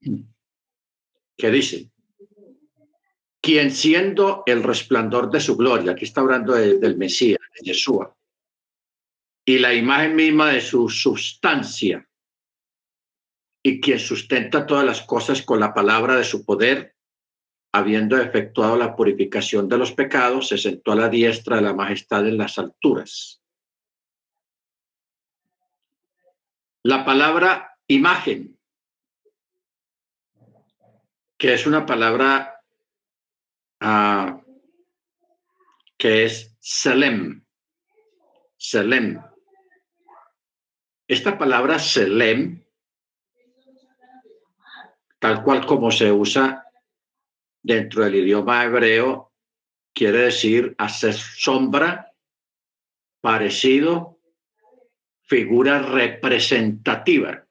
que dice, quien siendo el resplandor de su gloria, aquí está hablando del Mesías, de Yeshua, y la imagen misma de su sustancia, y quien sustenta todas las cosas con la palabra de su poder, habiendo efectuado la purificación de los pecados, se sentó a la diestra de la majestad en las alturas. La palabra imagen, que es una palabra uh, que es Selem. Selem. Esta palabra Selem, tal cual como se usa dentro del idioma hebreo, quiere decir hacer sombra, parecido, figura representativa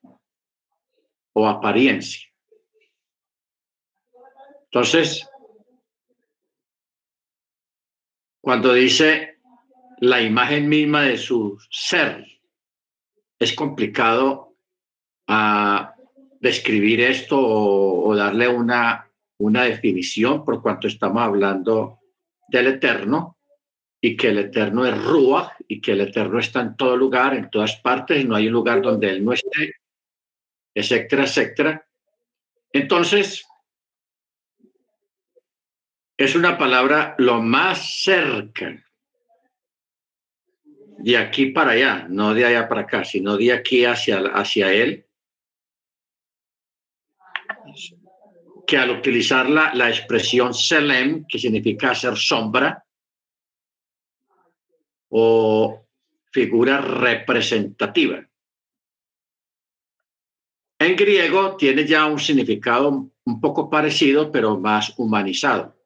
o apariencia. Entonces, cuando dice la imagen misma de su ser, es complicado a ah, describir esto o, darle una, una definición por cuanto estamos hablando del eterno y que el eterno es Ruach y que el eterno está en todo lugar, en todas partes, y no hay un lugar donde él no esté, etcétera, etcétera. Entonces, es una palabra lo más cerca de aquí para allá, no de allá para acá, sino de aquí hacia, hacia él, que al utilizar la, la expresión selem, que significa hacer sombra, o figura representativa. En griego tiene ya un significado un poco parecido, pero más humanizado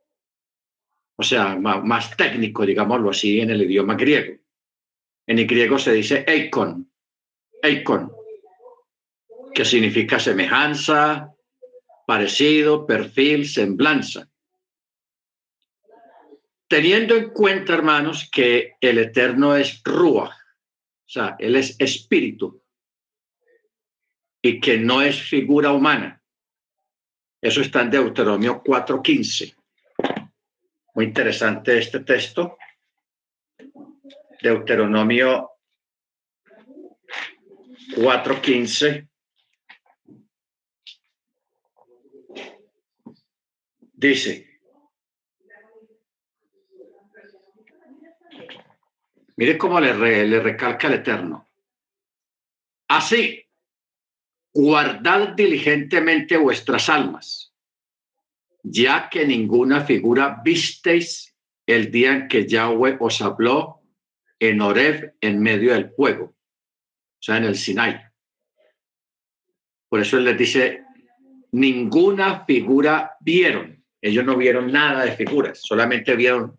o sea, más, técnico, digámoslo así, en el idioma griego. En el griego se dice eikon, eikon, que significa semejanza, parecido, perfil, semblanza. Teniendo en cuenta, hermanos, que el Eterno es Ruach, o sea, Él es espíritu, y que no es figura humana. Eso está en Deuteronomio 4.15. Muy interesante este texto. Deuteronomio 4.15. Dice, mire cómo le, le recalca el Eterno. Así, guardad diligentemente vuestras almas ya que ninguna figura visteis el día en que Yahweh os habló en Oreb en medio del fuego, o sea, en el Sinai. Por eso él les dice, ninguna figura vieron. Ellos no vieron nada de figuras, solamente vieron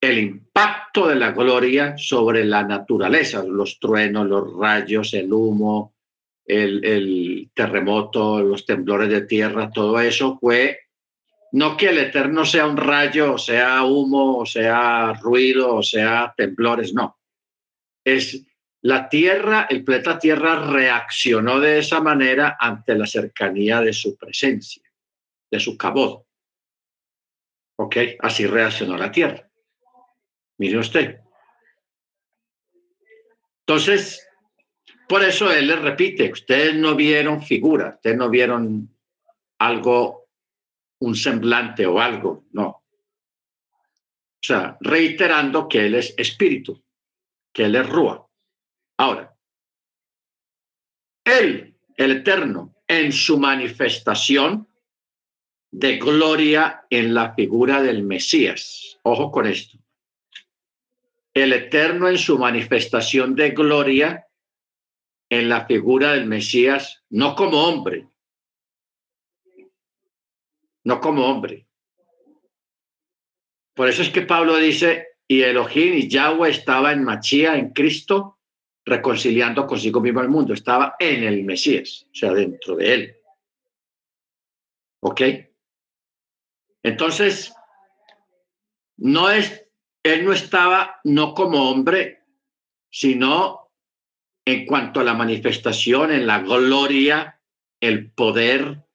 el impacto de la gloria sobre la naturaleza, los truenos, los rayos, el humo, el, el terremoto, los temblores de tierra, todo eso fue no que el eterno sea un rayo, sea humo, sea ruido, sea temblores, no. Es la Tierra, el planeta Tierra reaccionó de esa manera ante la cercanía de su presencia, de su cabot. ¿Ok? Así reaccionó la Tierra. Mire usted. Entonces, por eso él le repite, ustedes no vieron figura, ustedes no vieron algo un semblante o algo, no. O sea, reiterando que Él es espíritu, que Él es Rúa. Ahora, Él, el Eterno, en su manifestación de gloria en la figura del Mesías. Ojo con esto. El Eterno en su manifestación de gloria en la figura del Mesías, no como hombre, no como hombre. Por eso es que Pablo dice, y Elohim y Yahweh estaba en Machía, en Cristo, reconciliando consigo mismo el mundo. Estaba en el Mesías, o sea, dentro de él. ¿Ok? Entonces, no es, él no estaba no como hombre, sino en cuanto a la manifestación, en la gloria, el poder,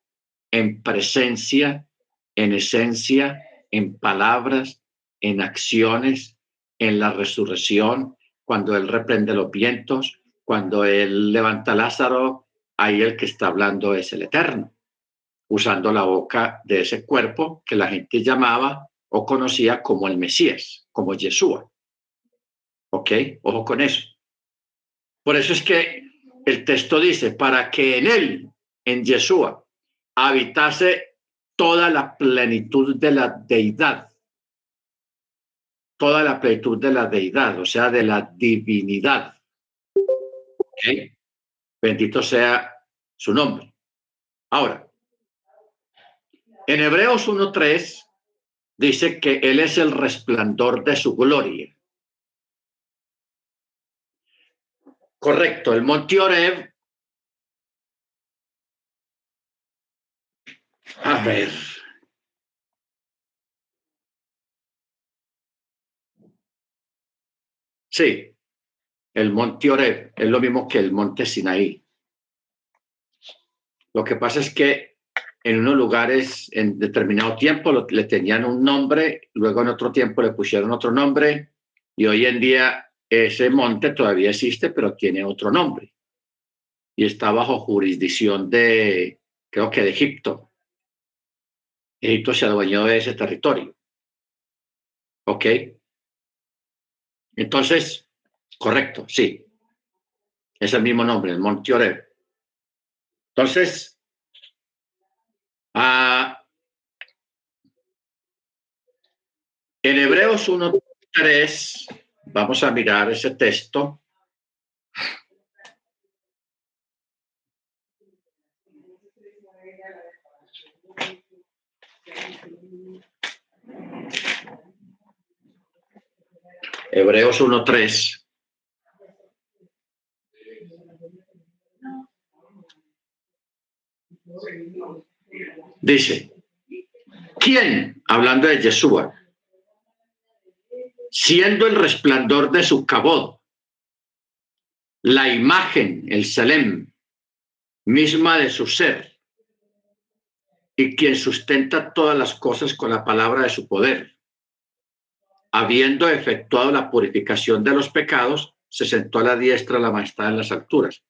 en presencia, en esencia, en palabras, en acciones, en la resurrección, cuando Él reprende los vientos, cuando Él levanta a Lázaro, ahí el que está hablando es el Eterno, usando la boca de ese cuerpo que la gente llamaba o conocía como el Mesías, como Yeshua. ¿Ok? Ojo con eso. Por eso es que el texto dice, para que en Él, en Yeshua, habitase toda la plenitud de la deidad toda la plenitud de la deidad, o sea, de la divinidad. Bendito sea su nombre. Ahora, en Hebreos 1.3 dice que Él es el resplandor de su gloria. Correcto, el monte Oreb. A ver. Sí, el monte Oreb es lo mismo que el monte Sinaí. Lo que pasa es que en unos lugares en determinado tiempo le tenían un nombre, luego en otro tiempo le pusieron otro nombre y hoy en día ese monte todavía existe, pero tiene otro nombre y está bajo jurisdicción de, creo que de Egipto. Egipto se adueñó de ese territorio. ¿Ok? Entonces, correcto, sí. Es el mismo nombre, el Monte Oreb. Entonces, ah, en Hebreos 1.3, vamos a mirar ese texto. Hebreos 1.3. Dice, ¿quién, hablando de Yeshua, siendo el resplandor de su cabod, la imagen, el Salem, misma de su ser, y quien sustenta todas las cosas con la palabra de su poder? habiendo efectuado la purificación de los pecados, se sentó a la diestra la majestad en las alturas.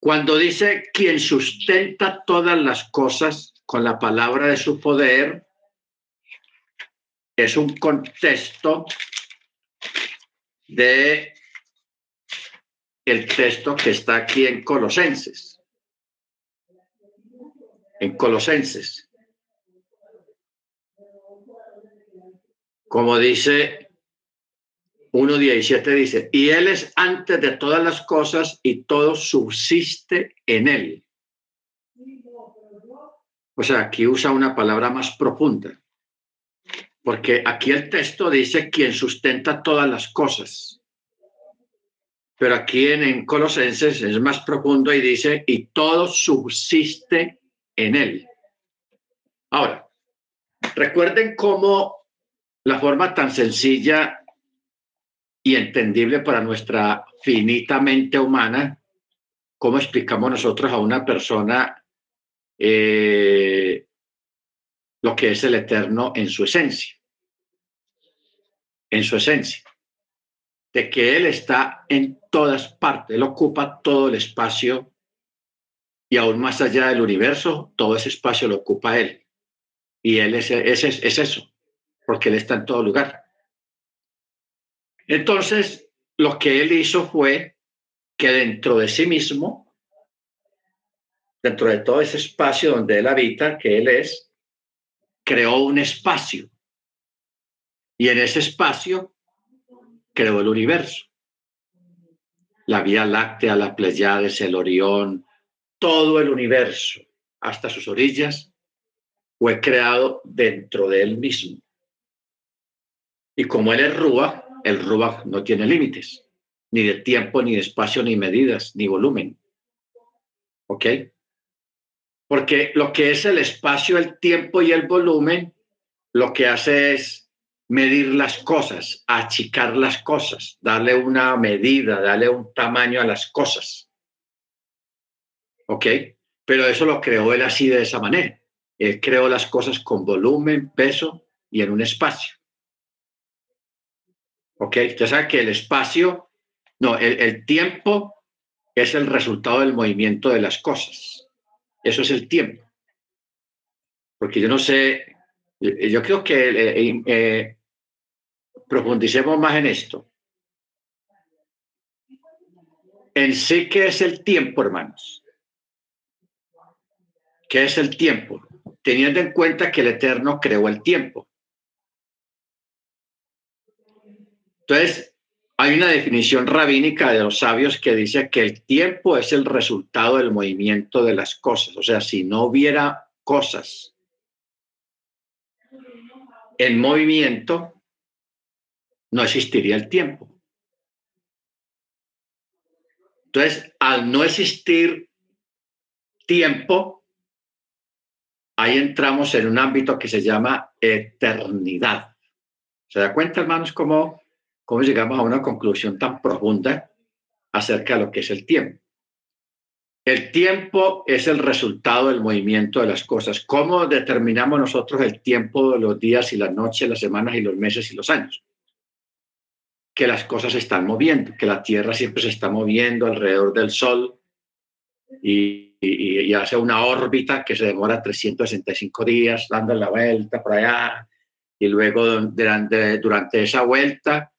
Cuando dice quien sustenta todas las cosas con la palabra de su poder, es un contexto de el texto que está aquí en Colosenses. En Colosenses. como dice 1.17, dice, y Él es antes de todas las cosas y todo subsiste en Él. O sea, aquí usa una palabra más profunda, porque aquí el texto dice quien sustenta todas las cosas. Pero aquí en, en Colosenses es más profundo y dice, y todo subsiste en Él. Ahora, recuerden cómo la forma tan sencilla y entendible para nuestra finita mente humana, cómo explicamos nosotros a una persona eh, lo que es el eterno en su esencia, en su esencia, de que Él está en todas partes, Él ocupa todo el espacio y aún más allá del universo, todo ese espacio lo ocupa Él. Y Él es, es, es eso, porque Él está en todo lugar. Entonces, lo que Él hizo fue que dentro de sí mismo, dentro de todo ese espacio donde Él habita, que Él es, creó un espacio. Y en ese espacio creó el universo. La Vía Láctea, la Pleiades, el Orión, todo el universo, hasta sus orillas, fue creado dentro de él mismo. Y como él es Rúa, el Rúa no tiene límites, ni de tiempo, ni de espacio, ni medidas, ni volumen. ¿Ok? Porque lo que es el espacio, el tiempo y el volumen, lo que hace es medir las cosas, achicar las cosas, darle una medida, darle un tamaño a las cosas. ¿Ok? Pero eso lo creó él así de esa manera. Él creó las cosas con volumen, peso y en un espacio. ¿Ok? Ya sabe que el espacio, no, el, el tiempo es el resultado del movimiento de las cosas. Eso es el tiempo. Porque yo no sé, yo creo que eh, eh, profundicemos más en esto. En sí, ¿qué es el tiempo, hermanos? ¿Qué es el tiempo? Teniendo en cuenta que el Eterno creó el tiempo. Entonces, hay una definición rabínica de los sabios que dice que el tiempo es el resultado del movimiento de las cosas. O sea, si no hubiera cosas en movimiento, no existiría el tiempo. Entonces, al no existir tiempo, ahí entramos en un ámbito que se llama eternidad. ¿Se da cuenta, hermanos, cómo cómo llegamos a una conclusión tan profunda acerca de lo que es el tiempo. El tiempo es el resultado del movimiento de las cosas. ¿Cómo determinamos nosotros el tiempo los días y las noches, las semanas y los meses y los años? Que las cosas se están moviendo, que la Tierra siempre se está moviendo alrededor del Sol y, y hace una órbita que se demora 365 días dando la vuelta por allá y luego durante, durante esa vuelta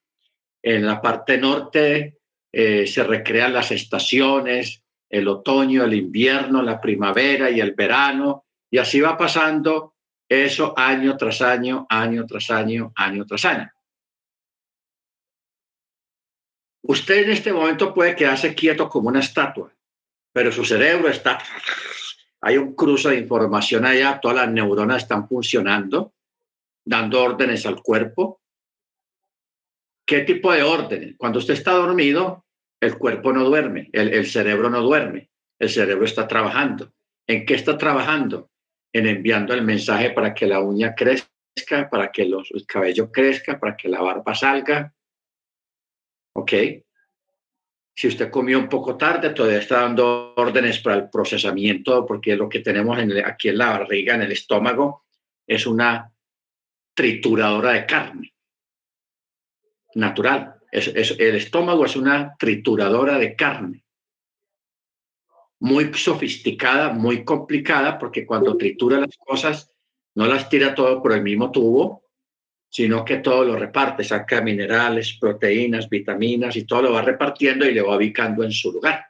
en la parte norte eh, se recrean las estaciones, el otoño, el invierno, la primavera y el verano, y así va pasando eso año tras año, año tras año, año tras año. Usted en este momento puede quedarse quieto como una estatua, pero su cerebro está, hay un cruce de información allá, todas las neuronas están funcionando, dando órdenes al cuerpo, ¿Qué tipo de orden? Cuando usted está dormido, el cuerpo no duerme, el, cerebro no duerme, el cerebro está trabajando. ¿En qué está trabajando? En enviando el mensaje para que la uña crezca, para que los, el cabello crezca, para que la barba salga. ¿Ok? Si usted comió un poco tarde, todavía está dando órdenes para el procesamiento, porque lo que tenemos aquí en la barriga, en el estómago, es una trituradora de carne natural. El estómago es una trituradora de carne, muy sofisticada, muy complicada, porque cuando tritura las cosas, no las tira todo por el mismo tubo, sino que todo lo reparte, saca minerales, proteínas, vitaminas y todo lo va repartiendo y le va ubicando en su lugar.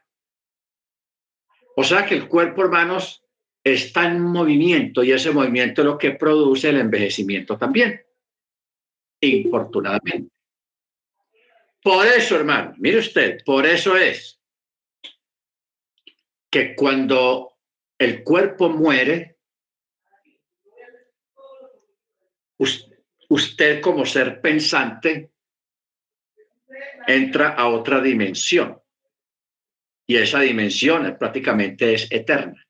O sea que el cuerpo, hermanos, está en movimiento y ese movimiento es lo que produce el envejecimiento también, infortunadamente. Por eso, hermano, mire usted, por eso es que cuando el cuerpo muere, usted como ser pensante entra a otra dimensión. Y esa dimensión prácticamente es eterna.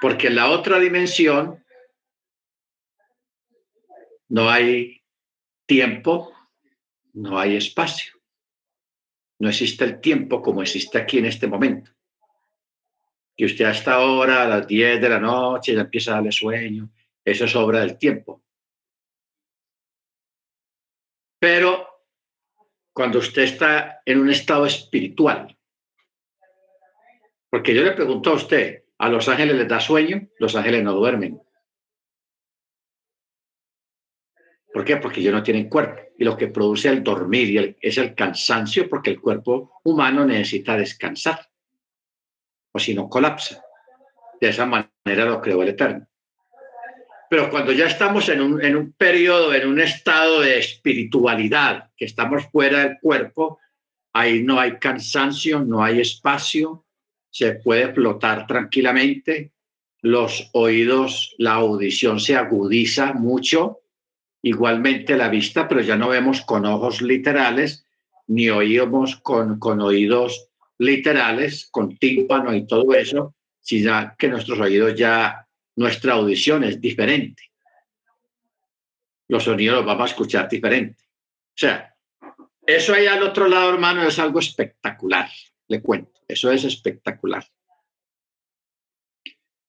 Porque en la otra dimensión no hay tiempo, no hay espacio. No existe el tiempo como existe aquí en este momento. Y usted hasta ahora, a las 10 de la noche, ya empieza a darle sueño. Eso es obra del tiempo. Pero cuando usted está en un estado espiritual, porque yo le pregunto a usted, ¿a los ángeles les da sueño? Los ángeles no duermen. ¿Por qué? Porque ellos no tienen cuerpo. Y lo que produce el dormir es el cansancio porque el cuerpo humano necesita descansar. O si no, colapsa. De esa manera lo creó el Eterno. Pero cuando ya estamos en un, en un periodo, en un estado de espiritualidad, que estamos fuera del cuerpo, ahí no hay cansancio, no hay espacio, se puede flotar tranquilamente, los oídos, la audición se agudiza mucho, igualmente la vista, pero ya no vemos con ojos literales, ni oímos con, con oídos literales, con tímpano y todo eso, sino que nuestros oídos ya, nuestra audición es diferente. Los sonidos los vamos a escuchar diferente. O sea, eso ahí al otro lado, hermano, es algo espectacular, le cuento, eso es espectacular.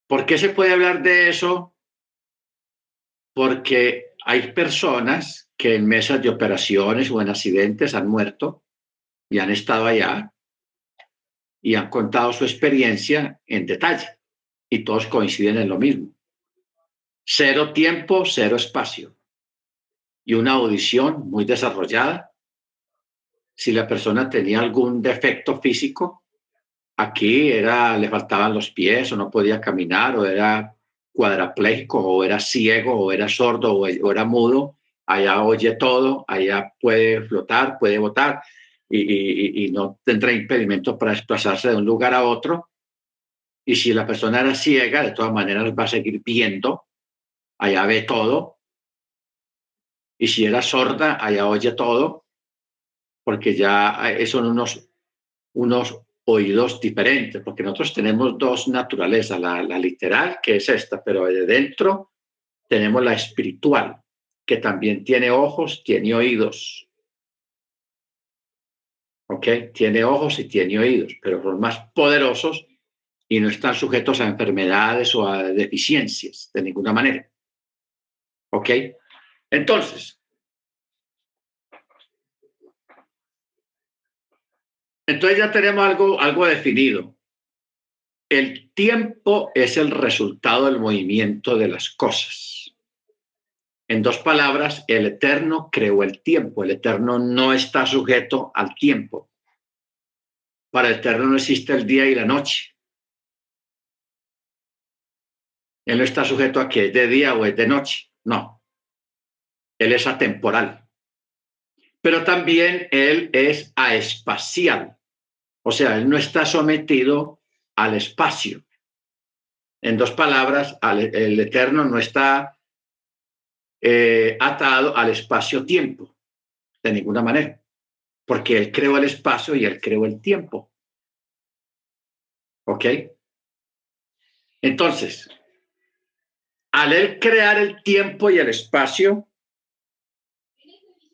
¿Por qué se puede hablar de eso? Porque hay personas que en mesas de operaciones o en accidentes han muerto y han estado allá y han contado su experiencia en detalle y todos coinciden en lo mismo. Cero tiempo, cero espacio y una audición muy desarrollada. Si la persona tenía algún defecto físico, aquí era, le faltaban los pies o no podía caminar o era cuadrapléjico o era ciego o era sordo o, era mudo, allá oye todo, allá puede flotar, puede votar y, y no tendrá impedimento para desplazarse de un lugar a otro. Y si la persona era ciega, de todas maneras va a seguir viendo, allá ve todo. Y si era sorda, allá oye todo, porque ya son unos, unos oídos diferentes, porque nosotros tenemos dos naturalezas, la, literal, que es esta, pero de dentro tenemos la espiritual, que también tiene ojos, tiene oídos. ¿Ok? Tiene ojos y tiene oídos, pero son más poderosos y no están sujetos a enfermedades o a deficiencias de ninguna manera. ¿Ok? Entonces, Entonces ya tenemos algo, algo definido. El tiempo es el resultado del movimiento de las cosas. En dos palabras, el eterno creó el tiempo. El eterno no está sujeto al tiempo. Para el eterno no existe el día y la noche. Él no está sujeto a que es de día o es de noche. No. Él es atemporal pero también él es aespacial, o sea, él no está sometido al espacio. En dos palabras, el eterno no está eh, atado al espacio-tiempo, de ninguna manera, porque él creó el espacio y él creó el tiempo. ¿Ok? Entonces, al él crear el tiempo y el espacio,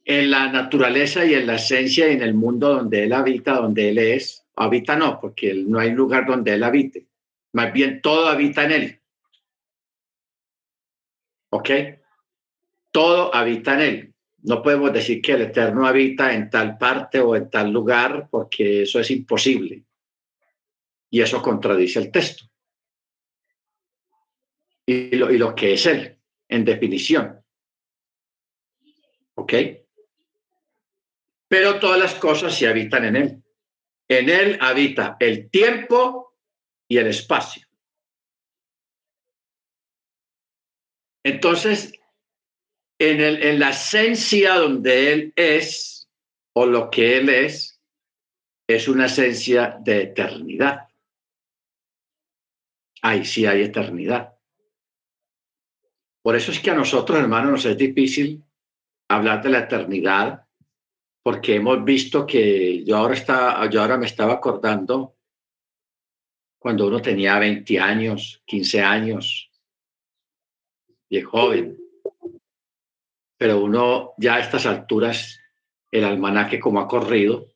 en la naturaleza y en la esencia y en el mundo donde él habita, donde él es. Habita no, porque no hay lugar donde él habite. Más bien todo habita en él. ¿Ok? Todo habita en él. No podemos decir que el Eterno habita en tal parte o en tal lugar, porque eso es imposible. Y eso contradice el texto. Y lo, y lo que es él, en definición. ¿Ok? pero todas las cosas se habitan en él. En él habita el tiempo y el espacio. Entonces, en, el, en la esencia donde él es, o lo que él es, es una esencia de eternidad. Ahí sí hay eternidad. Por eso es que a nosotros, hermanos, nos es difícil hablar de la eternidad porque hemos visto que yo ahora, está, yo ahora me estaba acordando cuando uno tenía 20 años, 15 años, de joven, pero uno ya a estas alturas, el almanaque como ha corrido,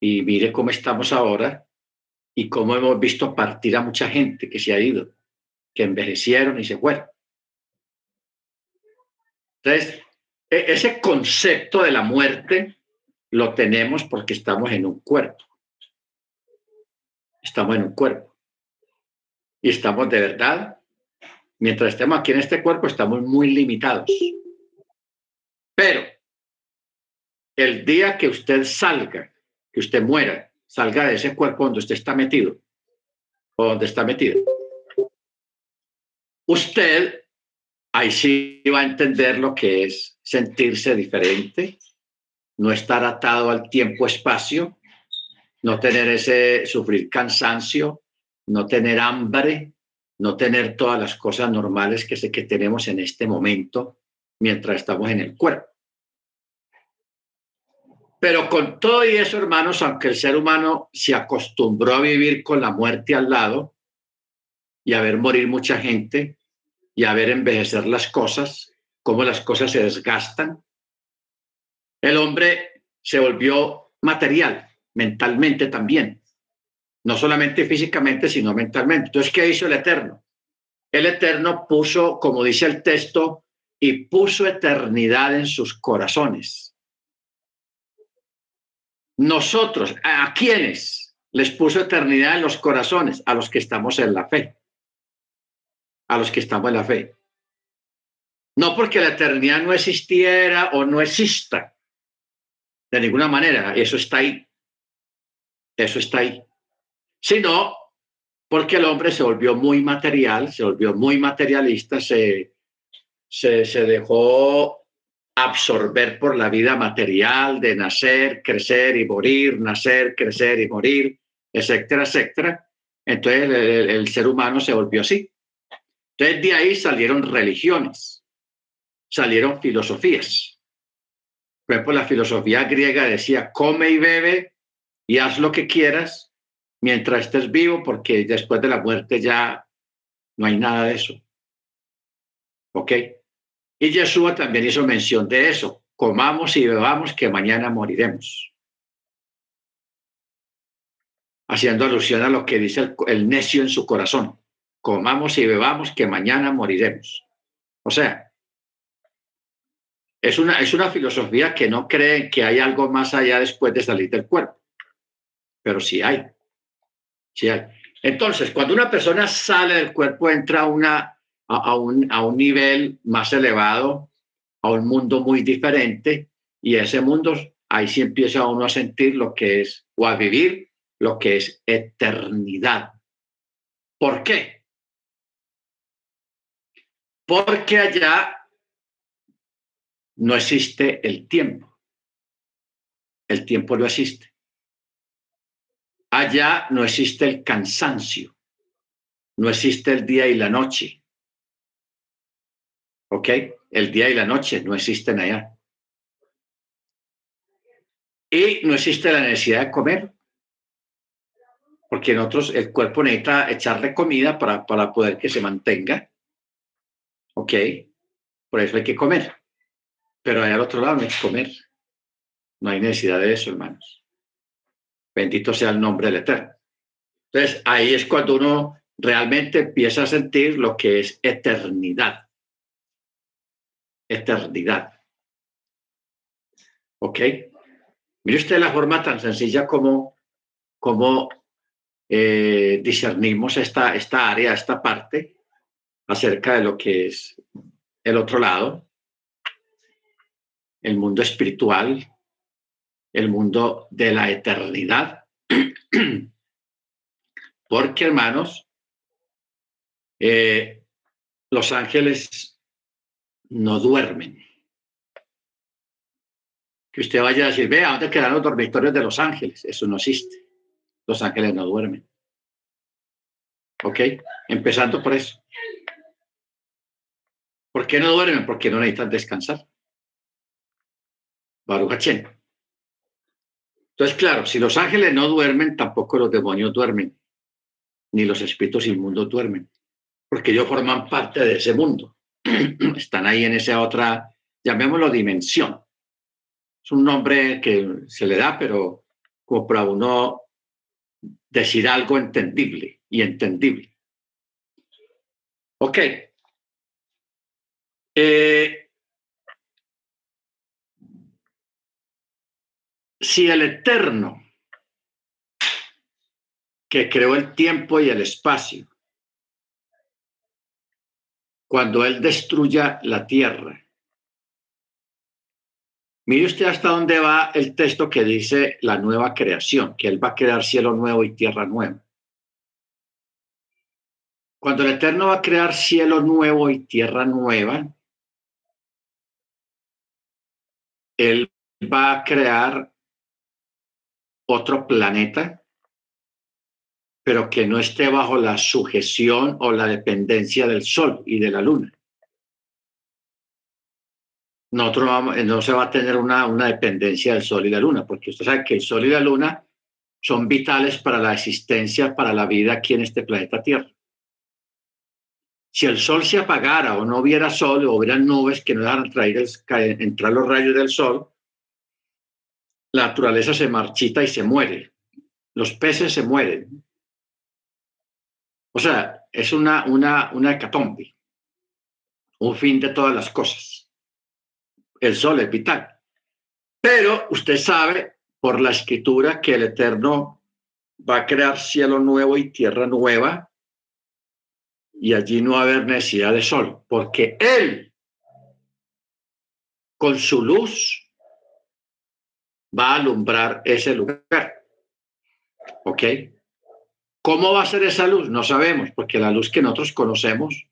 y mire cómo estamos ahora y cómo hemos visto partir a mucha gente que se ha ido, que envejecieron y se fueron. Entonces, e, ese concepto de la muerte lo tenemos porque estamos en un cuerpo. Estamos en un cuerpo. Y estamos de verdad, mientras estemos aquí en este cuerpo, estamos muy limitados. Pero el día que usted salga, que usted muera, salga de ese cuerpo donde usted está metido, o donde está metido, usted ahí sí va a entender lo que es sentirse diferente, no estar atado al tiempo-espacio, no tener ese, sufrir cansancio, no tener hambre, no tener todas las cosas normales que sé que tenemos en este momento mientras estamos en el cuerpo. Pero con todo y eso, hermanos, aunque el ser humano se acostumbró a vivir con la muerte al lado y a ver morir mucha gente, y a ver envejecer las cosas, cómo las cosas se desgastan. El hombre se volvió material, mentalmente también. no solamente físicamente, sino mentalmente. Entonces, ¿qué hizo el Eterno? El Eterno puso, como dice el texto, y puso eternidad en sus corazones. Nosotros, ¿a quiénes les puso eternidad en los corazones? A los que estamos en la fe. A los que estamos en la fe. No porque la eternidad no existiera o no exista. De ninguna manera, eso está ahí. Eso está ahí. Sino porque el hombre se volvió muy material, se volvió muy materialista, se, se, dejó absorber por la vida material de nacer, crecer y morir, nacer, crecer y morir, etcétera, etcétera. Entonces el, ser humano se volvió así. Entonces de ahí salieron religiones, salieron filosofías. Por ejemplo, la filosofía griega decía, come y bebe y haz lo que quieras mientras estés vivo, porque después de la muerte ya no hay nada de eso. ¿Ok? Y Yeshua también hizo mención de eso. Comamos y bebamos que mañana moriremos. Haciendo alusión a lo que dice el, el necio en su corazón. Comamos y bebamos que mañana moriremos. O sea, es una, es una filosofía que no cree que hay algo más allá después de salir del cuerpo. Pero sí hay. Sí hay. Entonces, cuando una persona sale del cuerpo, entra una a, un, a un nivel más elevado, a un mundo muy diferente, y ese mundo, ahí sí empieza uno a sentir lo que es, o a vivir lo que es eternidad. ¿Por qué? Porque allá no existe el tiempo. El tiempo no existe. Allá no existe el cansancio. No existe el día y la noche. ¿Ok? El día y la noche no existen allá. Y no existe la necesidad de comer, porque en otros el cuerpo necesita echarle comida para, para poder que se mantenga. ¿Ok? Por eso hay que comer. Pero allá al otro lado no hay que comer. No hay necesidad de eso, hermanos. Bendito sea el nombre del Eterno. Entonces, ahí es cuando uno realmente empieza a sentir lo que es eternidad eternidad. ¿Ok? Mire usted la forma tan sencilla como, como eh, discernimos esta, esta área, esta parte, acerca de lo que es el otro lado, el mundo espiritual, el mundo de la eternidad. Porque, hermanos, eh, los ángeles no duermen. Que usted vaya a decir, vea, ¿dónde quedan los dormitorios de los ángeles? Eso no existe. Los ángeles no duermen. ¿Ok? Empezando por eso. ¿Por qué no duermen? Porque no necesitan descansar. Baruch Entonces, claro, si los ángeles no duermen, tampoco los demonios duermen, ni los espíritus inmundos duermen, porque ellos forman parte de ese mundo. están ahí en esa otra, llamémoslo dimensión. Es un nombre que se le da, pero como para uno decir algo entendible y entendible. Ok. Eh, si el Eterno, que creó el tiempo y el espacio, cuando Él destruya la tierra. Mire usted hasta dónde va el texto que dice la nueva creación, que Él va a crear cielo nuevo y tierra nueva. Cuando el Eterno va a crear cielo nuevo y tierra nueva, Él va a crear otro planeta pero que no esté bajo la sujeción o la dependencia del Sol y de la Luna. Nosotros no se va a tener una, una dependencia del Sol y la Luna, porque usted sabe que el Sol y la Luna son vitales para la existencia, para la vida aquí en este planeta Tierra. Si el Sol se apagara o no hubiera Sol o hubieran nubes que no dejaran traer entrar los rayos del Sol, la naturaleza se marchita y se muere. Los peces se mueren, O sea, es una, una, una hecatombe, un fin de todas las cosas. El sol es vital. Pero usted sabe por la escritura que el Eterno va a crear cielo nuevo y tierra nueva y allí no va a haber necesidad de sol, porque Él, con su luz, va a alumbrar ese lugar. ¿Ok? ¿Cómo va a ser esa luz? No sabemos, porque la luz que nosotros conocemos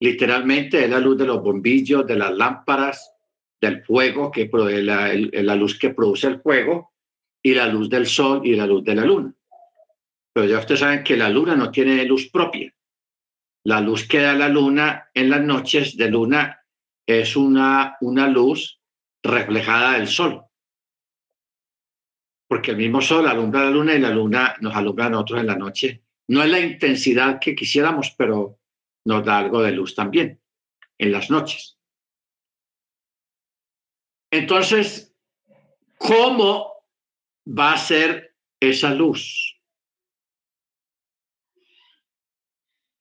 literalmente es la luz de los bombillos, de las lámparas, del fuego, que la, la luz que produce el fuego, y la luz del sol y la luz de la luna. Pero ya ustedes saben que la luna no tiene luz propia. La luz que da la luna en las noches de luna es una, una luz reflejada del sol. Porque el mismo sol alumbra la luna y la luna nos alumbra a nosotros en la noche. No es la intensidad que quisiéramos, pero nos da algo de luz también en las noches. Entonces, ¿cómo va a ser esa luz?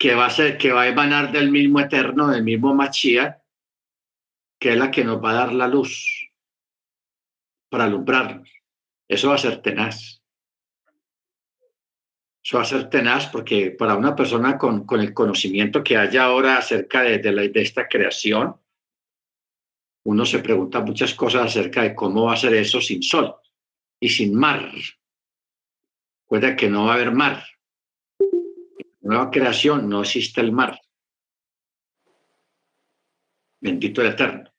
Que va a ser, que va a emanar del mismo eterno, del mismo Machía, que es la que nos va a dar la luz para alumbrarnos. Eso va a ser tenaz. Eso va a ser tenaz porque para una persona con, con el conocimiento que haya ahora acerca de, de, de esta creación, uno se pregunta muchas cosas acerca de cómo va a ser eso sin sol y sin mar. Recuerda que no va a haber mar. Nueva creación no existe el mar. Bendito el Eterno.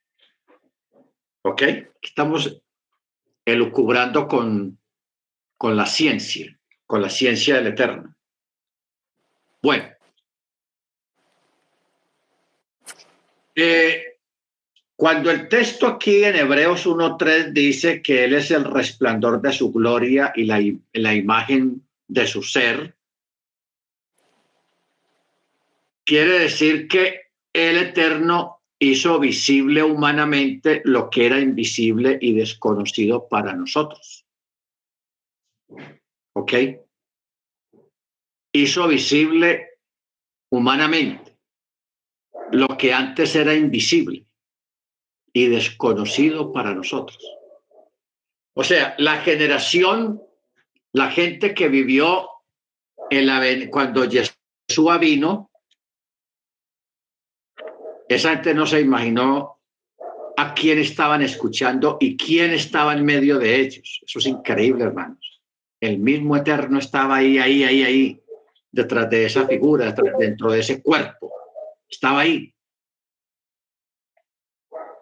¿Ok? Estamos elucubrando con, con la ciencia, con la ciencia del Eterno. Bueno. Eh, cuando el texto aquí en Hebreos 1.3 dice que Él es el resplandor de su gloria y la, la imagen de su ser, quiere decir que el Eterno hizo visible humanamente lo que era invisible y desconocido para nosotros. ¿Ok? Hizo visible humanamente lo que antes era invisible y desconocido para nosotros. O sea, la generación, la gente que vivió en la, cuando Jesús vino, esa gente no se imaginó a quién estaban escuchando y quién estaba en medio de ellos. Eso es increíble, hermanos. El mismo Eterno estaba ahí, ahí, ahí, ahí, detrás de esa figura, dentro de ese cuerpo. Estaba ahí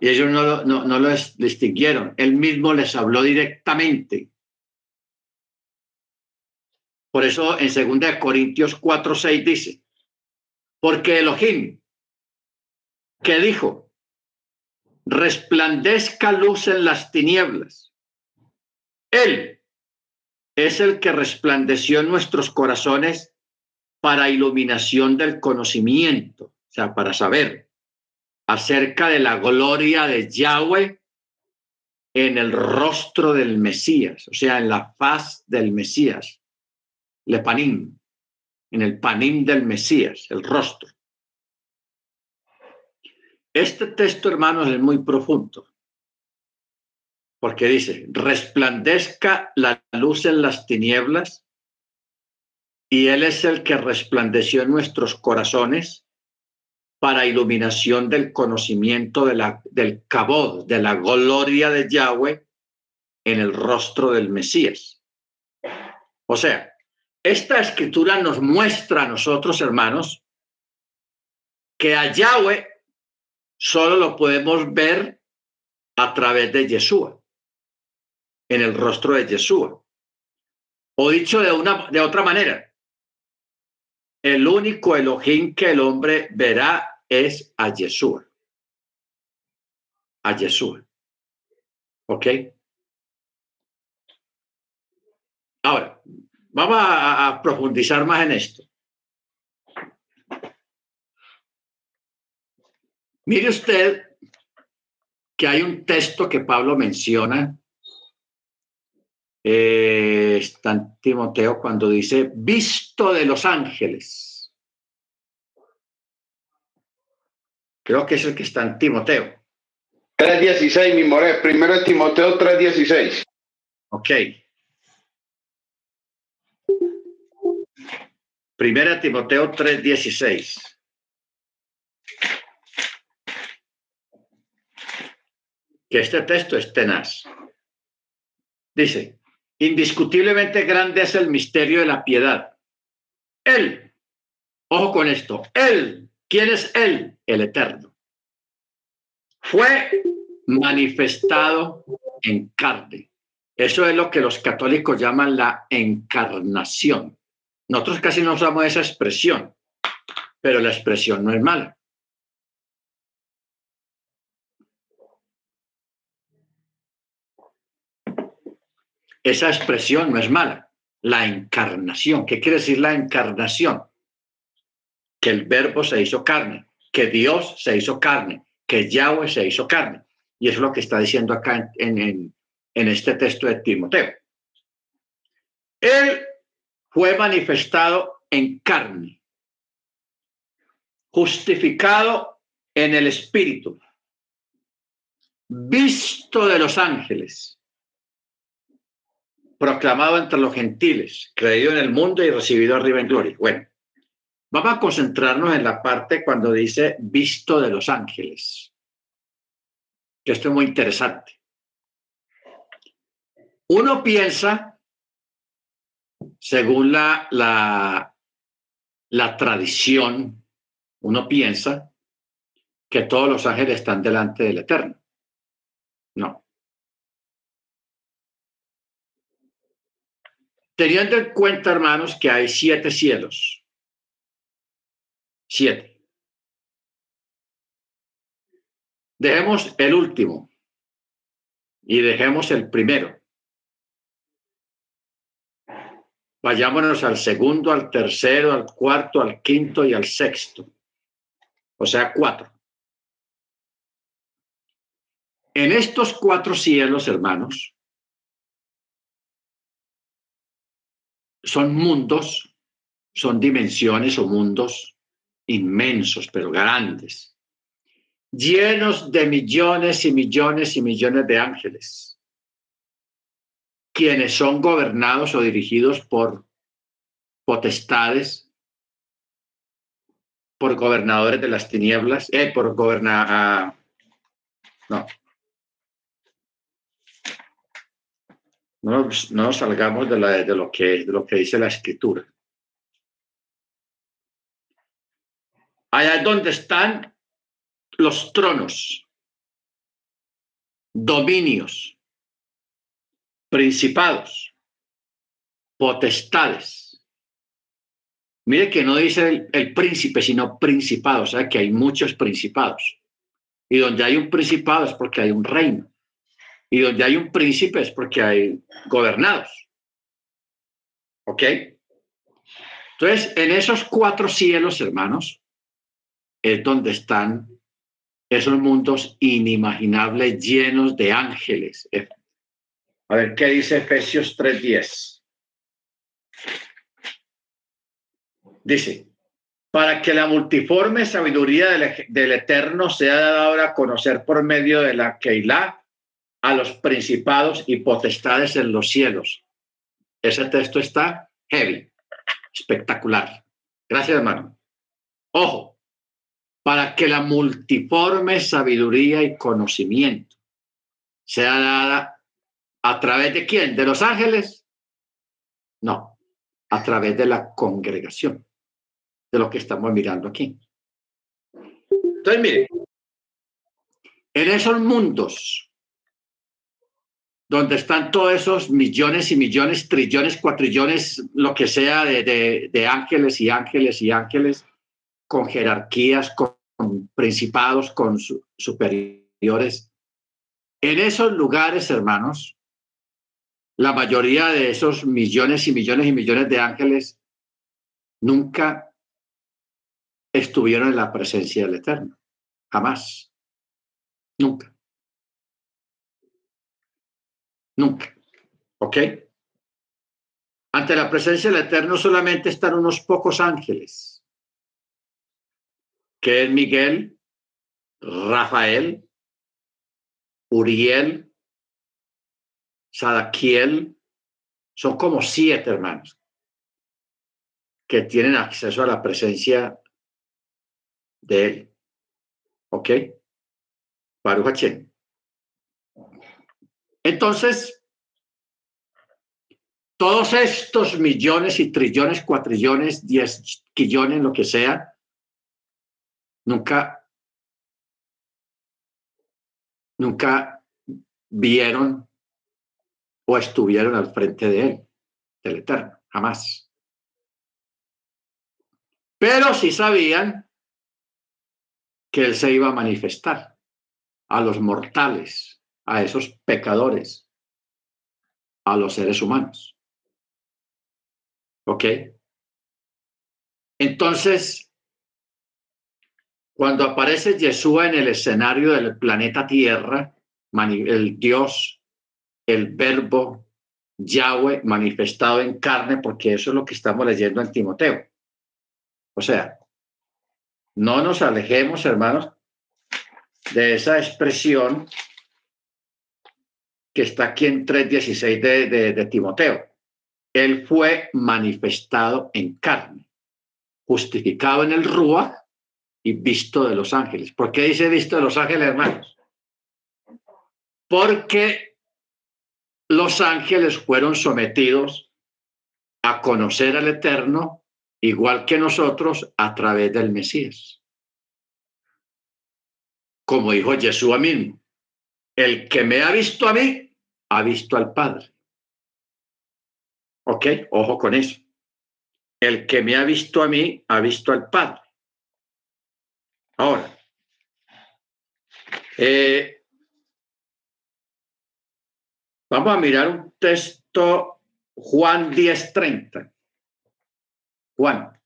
y ellos no, no, no lo distinguieron. Él mismo les habló directamente. Por eso en 2 Corintios 4, 6 dice, porque Elohim, que dijo, resplandezca luz en las tinieblas. Él es el que resplandeció en nuestros corazones para iluminación del conocimiento, o sea, para saber acerca de la gloria de Yahweh en el rostro del Mesías, o sea, en la faz del Mesías, le panim, en el panim del Mesías, el rostro. Este texto, hermanos, es muy profundo, porque dice, resplandezca la luz en las tinieblas, y Él es el que resplandeció en nuestros corazones para iluminación del conocimiento de la, del cabod, de la gloria de Yahweh en el rostro del Mesías. O sea, esta escritura nos muestra a nosotros, hermanos, que a Yahweh solo lo podemos ver a través de Yeshua, en el rostro de Yeshua. O dicho de, una, de otra manera, el único Elohim que el hombre verá es a Yeshua. A Yeshua. ¿Ok? Ahora, vamos a, a profundizar más en esto. Mire usted que hay un texto que Pablo menciona, eh, en Timoteo cuando dice, visto de los ángeles. Creo que es el que está en Timoteo. 3.16, mi more, primero es Timoteo 3.16. Ok. Primera Timoteo 3.16. Que este texto es tenaz. Dice, indiscutiblemente grande es el misterio de la piedad. Él, ojo con esto, Él, ¿quién es Él? El Eterno. Fue manifestado en carne. Eso es lo que los católicos llaman la encarnación. Nosotros casi no usamos esa expresión, pero la expresión no es mala. Esa expresión no es mala. La encarnación. ¿Qué quiere decir la encarnación? Que el verbo se hizo carne, que Dios se hizo carne, que Yahweh se hizo carne. Y eso es lo que está diciendo acá en, en, en este texto de Timoteo. Él fue manifestado en carne, justificado en el Espíritu, visto de los ángeles, proclamado entre los gentiles, creído en el mundo y recibido arriba en gloria. Bueno, vamos a concentrarnos en la parte cuando dice visto de los ángeles, esto es muy interesante. Uno piensa según la, la, la tradición, uno piensa que todos los ángeles están delante del Eterno. No. Teniendo en cuenta, hermanos, que hay siete cielos. Siete. Dejemos el último y dejemos el primero. Vayámonos al segundo, al tercero, al cuarto, al quinto y al sexto. O sea, cuatro. En estos cuatro cielos, hermanos, son mundos, son dimensiones o mundos inmensos, pero grandes, llenos de millones y millones y millones de ángeles quienes son gobernados o dirigidos por potestades, por gobernadores de las tinieblas, eh, por gobernar, ah, no. No, no salgamos de, la, de, lo que, de lo que dice la escritura. Allá es donde están los tronos, dominios, principados, potestades. Mire que no dice el, príncipe, sino principados, o sea que hay muchos principados. Y donde hay un principado es porque hay un reino. Y donde hay un príncipe es porque hay gobernados. ¿Ok? Entonces, en esos cuatro cielos, hermanos, es donde están esos mundos inimaginables llenos de ángeles, a ver, ¿qué dice Efesios 3:10? Dice, para que la multiforme sabiduría del, Eterno sea dada ahora a conocer por medio de la Keilah a los principados y potestades en los cielos. Ese texto está heavy, espectacular. Gracias, hermano. Ojo, para que la multiforme sabiduría y conocimiento sea dada ¿A través de quién? ¿De los ángeles? No, a través de la congregación, de lo que estamos mirando aquí. Entonces, mire, en esos mundos donde están todos esos millones y millones, trillones, cuatrillones, lo que sea de, ángeles y ángeles y ángeles, con jerarquías, con, principados, con superiores. En esos lugares, hermanos, la mayoría de esos millones y millones y millones de ángeles nunca estuvieron en la presencia del Eterno. Jamás. Nunca. Nunca. ¿Ok? Ante la presencia del Eterno solamente están unos pocos ángeles, que es Miguel, Rafael, Uriel, Sadaquiel, son como siete hermanos que tienen acceso a la presencia de él. ¿Ok? Baruch Entonces, todos estos millones y trillones, cuatrillones, diez quillones, lo que sea, nunca, nunca vieron o estuvieron al frente de él, del Eterno, jamás. Pero sí sabían que él se iba a manifestar a los mortales, a esos pecadores, a los seres humanos. ¿Ok? Entonces, cuando aparece Yeshua en el escenario del planeta Tierra, el Dios, el verbo Yahweh manifestado en carne, porque eso es lo que estamos leyendo en Timoteo. O sea, no nos alejemos, hermanos, de esa expresión que está aquí en 3.16 de, de Timoteo. Él fue manifestado en carne, justificado en el Rúa y visto de los ángeles. ¿Por qué dice visto de los ángeles, hermanos? Porque los ángeles fueron sometidos a conocer al Eterno igual que nosotros a través del Mesías. Como dijo Jesús mismo, el que me ha visto a mí, ha visto al Padre. ¿Ok? Ojo con eso. El que me ha visto a mí, ha visto al Padre. Ahora, eh, vamos a mirar un texto, Juan 10:30. Juan.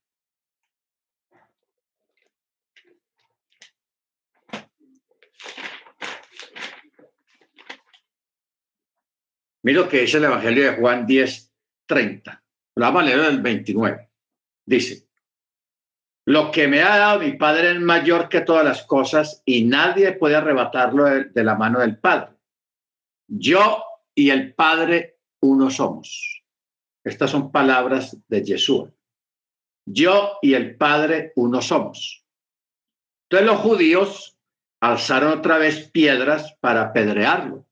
Mira lo que dice el Evangelio de Juan 10, 30. La vamos a leer del 29. Dice, lo que me ha dado mi Padre es mayor que todas las cosas y nadie puede arrebatarlo de, de la mano del Padre. Yo y el Padre uno somos. Estas son palabras de Jesús. Yo y el Padre uno somos. Entonces los judíos alzaron otra vez piedras para apedrearlo.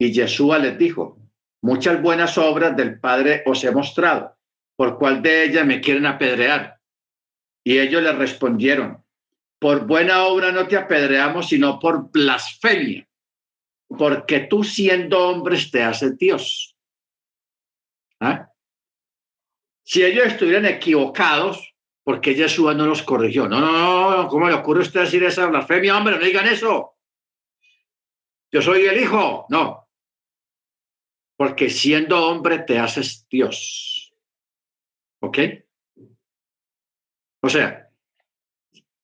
Y Yeshua les dijo, muchas buenas obras del Padre os he mostrado, ¿por cuál de ellas me quieren apedrear? Y ellos le respondieron, por buena obra no te apedreamos, sino por blasfemia, porque tú siendo hombres te haces Dios. ¿Ah? Si ellos estuvieran equivocados, porque Jesús no los corrigió? No, no, no, ¿cómo le ocurre usted decir esa blasfemia? Hombre, no digan eso. Yo soy el hijo. No. Porque siendo hombre te haces Dios. ¿Ok? O sea,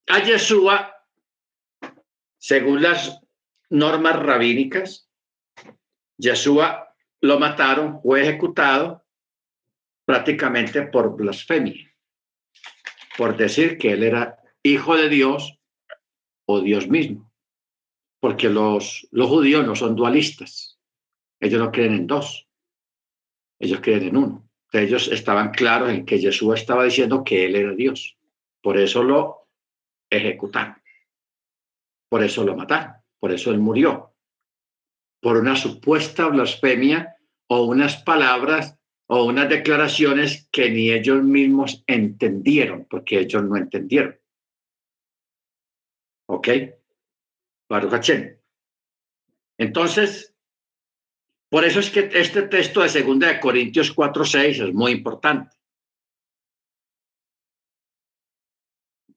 a Yeshua, según las normas rabínicas, Yeshua lo mataron, fue ejecutado prácticamente por blasfemia, por decir que él era hijo de Dios o Dios mismo, porque los, los judíos no son dualistas, ellos no creen en dos, ellos creen en uno. Ellos estaban claros en que Jesús estaba diciendo que él era Dios, por eso lo ejecutaron, por eso lo mataron, por eso él murió, por una supuesta blasfemia o unas palabras o unas declaraciones que ni ellos mismos entendieron, porque ellos no entendieron. ¿Ok? Baruch Entonces, por eso es que este texto de 2 de Corintios 4:6 es muy importante.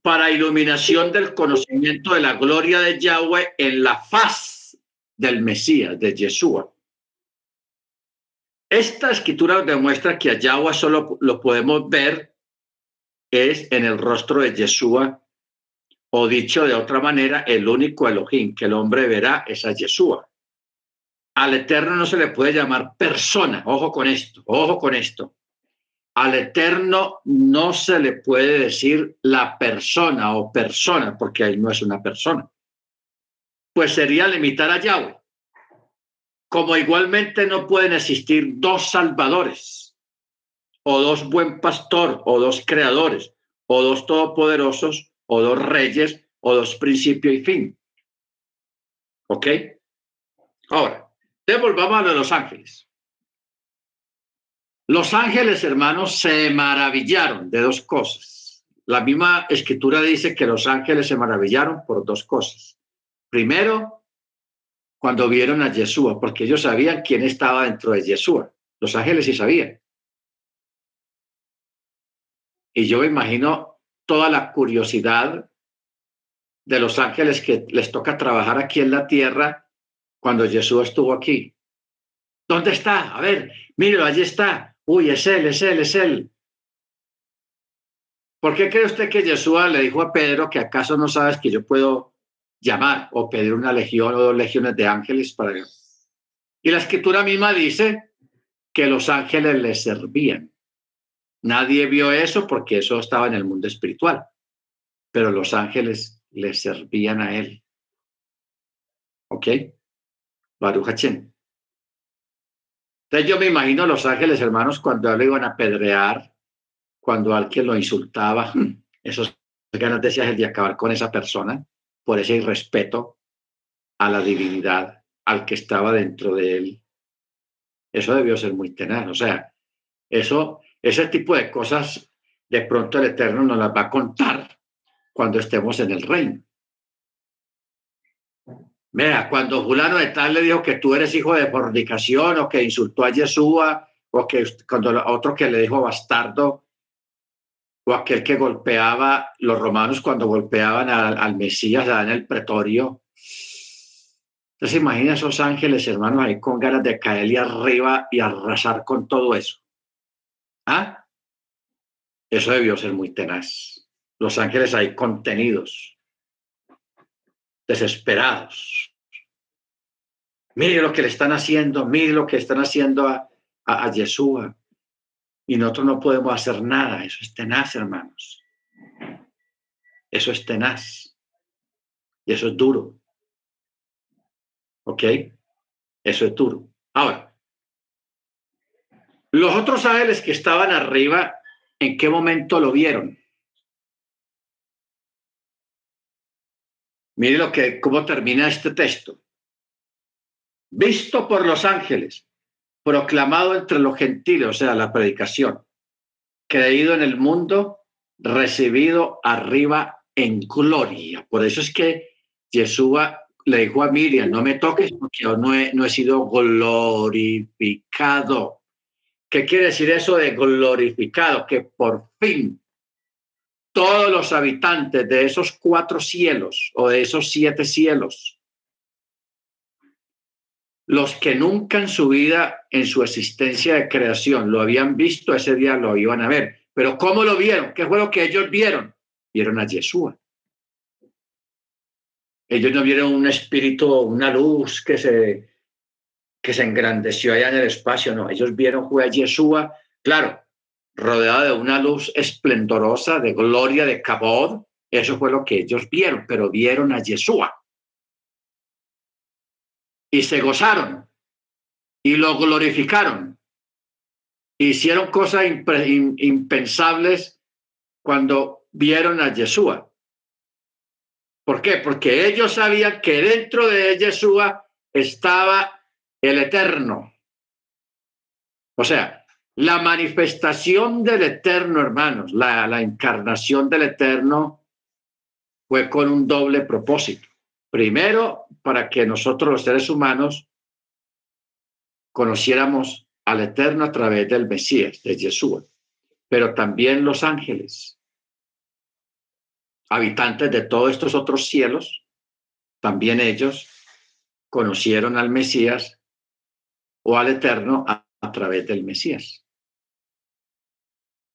Para iluminación del conocimiento de la gloria de Yahweh en la faz del Mesías, de Yeshua esta escritura demuestra que a Yahweh solo lo podemos ver es en el rostro de Yeshua, o dicho de otra manera, el único Elohim que el hombre verá es a Yeshua. Al Eterno no se le puede llamar persona, ojo con esto, ojo con esto. Al Eterno no se le puede decir la persona o persona, porque él no es una persona. pues sería limitar a Yahweh. Como igualmente no pueden existir dos salvadores, o dos buen pastor, o dos creadores, o dos todopoderosos, o dos reyes, o dos principio y fin. ¿Ok? Ahora, devolvamos a los ángeles. Los ángeles, hermanos, se maravillaron de dos cosas. La misma escritura dice que los ángeles se maravillaron por dos cosas. Primero, cuando vieron a Yeshua, porque ellos sabían quién estaba dentro de Yeshua. Los ángeles sí sabían. Y yo me imagino toda la curiosidad de los ángeles que les toca trabajar aquí en la tierra cuando Jesús estuvo aquí. ¿Dónde está? A ver, míralo, allí está. Uy, es él, es él, es él. ¿Por qué cree usted que Jesús le dijo a Pedro que acaso no sabes que yo puedo llamar o pedir una legión o dos legiones de ángeles para Dios? Y la escritura misma dice que los ángeles le servían. Nadie vio eso porque eso estaba en el mundo espiritual, pero los ángeles le servían a él. ¿Ok? Baruch Hachem. Entonces yo me imagino a los ángeles hermanos cuando iban a apedrear, cuando alguien lo insultaba, esos ganas de, de acabar con esa persona por ese irrespeto a la divinidad, al que estaba dentro de él. Eso debió ser muy tenaz. O sea, eso, ese tipo de cosas, de pronto el Eterno nos las va a contar cuando estemos en el reino. Mira, cuando fulano de tal le dijo que tú eres hijo de fornicación o que insultó a Yeshua o que cuando otro que le dijo bastardo o aquel que golpeaba los romanos cuando golpeaban al, Mesías en el pretorio. Entonces imagina esos ángeles, hermanos, ahí con ganas de caerle arriba y arrasar con todo eso. ¿Ah? Eso debió ser muy tenaz. Los ángeles ahí contenidos desesperados. Mire lo que le están haciendo, mire lo que están haciendo a, a, Yeshua. Y nosotros no podemos hacer nada. Eso es tenaz, hermanos. Eso es tenaz. Y eso es duro. ¿Ok? Eso es duro. Ahora, los otros ángeles que estaban arriba, ¿en qué momento lo vieron? Mire lo que, cómo termina este texto. Visto por los ángeles, proclamado entre los gentiles, o sea, la predicación, creído en el mundo, recibido arriba en gloria. Por eso es que Yeshua le dijo a Miriam, no me toques porque yo no he, no he sido glorificado. ¿Qué quiere decir eso de glorificado? Que por fin todos los habitantes de esos cuatro cielos o de esos siete cielos, los que nunca en su vida, en su existencia de creación, lo habían visto, ese día lo iban a ver. Pero ¿cómo lo vieron? ¿Qué fue lo que ellos vieron? Vieron a Yeshua. Ellos no vieron un espíritu, una luz que se, que se engrandeció allá en el espacio, no. Ellos vieron fue a Yeshua, claro, rodeada de una luz esplendorosa, de gloria, de cabod. Eso fue lo que ellos vieron, pero vieron a Yeshua. Y se gozaron y lo glorificaron. Hicieron cosas impensables cuando vieron a Yeshua. ¿Por qué? Porque ellos sabían que dentro de Yeshua estaba el Eterno. O sea, la manifestación del Eterno, hermanos, la, la encarnación del Eterno fue con un doble propósito. Primero, para que nosotros los seres humanos conociéramos al Eterno a través del Mesías, de Jesús, pero también los ángeles, habitantes de todos estos otros cielos, también ellos conocieron al Mesías o al Eterno a través del Mesías.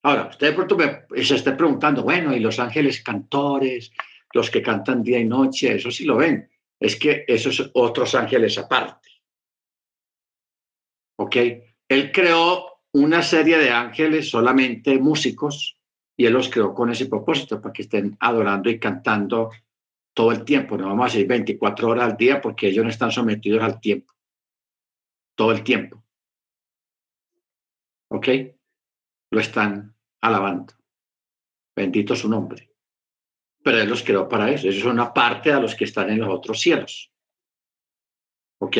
Ahora, usted de pronto se está preguntando, bueno, ¿y los ángeles cantores, los que cantan día y noche, eso sí lo ven? Es que esos otros ángeles aparte. ¿Ok? Él creó una serie de ángeles solamente músicos y él los creó con ese propósito, para que estén adorando y cantando todo el tiempo, no vamos a decir 24 horas al día porque ellos no están sometidos al tiempo, todo el tiempo. ¿Ok? Lo están alabando. Bendito su nombre. Pero Él los creó para eso. Eso es una parte a los que están en los otros cielos. ¿Ok?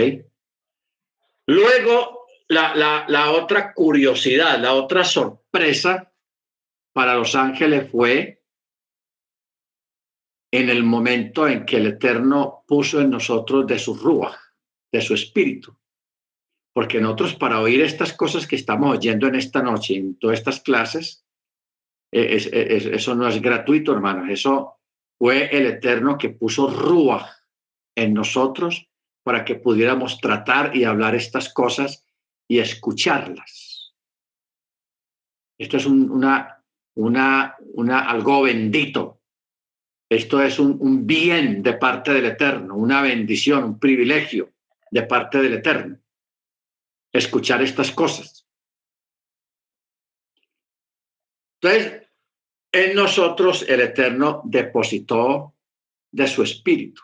Luego, la, la, la otra curiosidad, la otra sorpresa para los ángeles fue en el momento en que el Eterno puso en nosotros de su rúa, de su espíritu. Porque nosotros para oír estas cosas que estamos oyendo en esta noche, en todas estas clases, eso no es gratuito, hermanos. Eso fue el Eterno que puso rúa en nosotros para que pudiéramos tratar y hablar estas cosas y escucharlas. Esto es una, una, una, algo bendito esto es un, bien de parte del Eterno, una bendición, un privilegio de parte del Eterno. Escuchar estas cosas. Entonces, en nosotros el Eterno depositó de su espíritu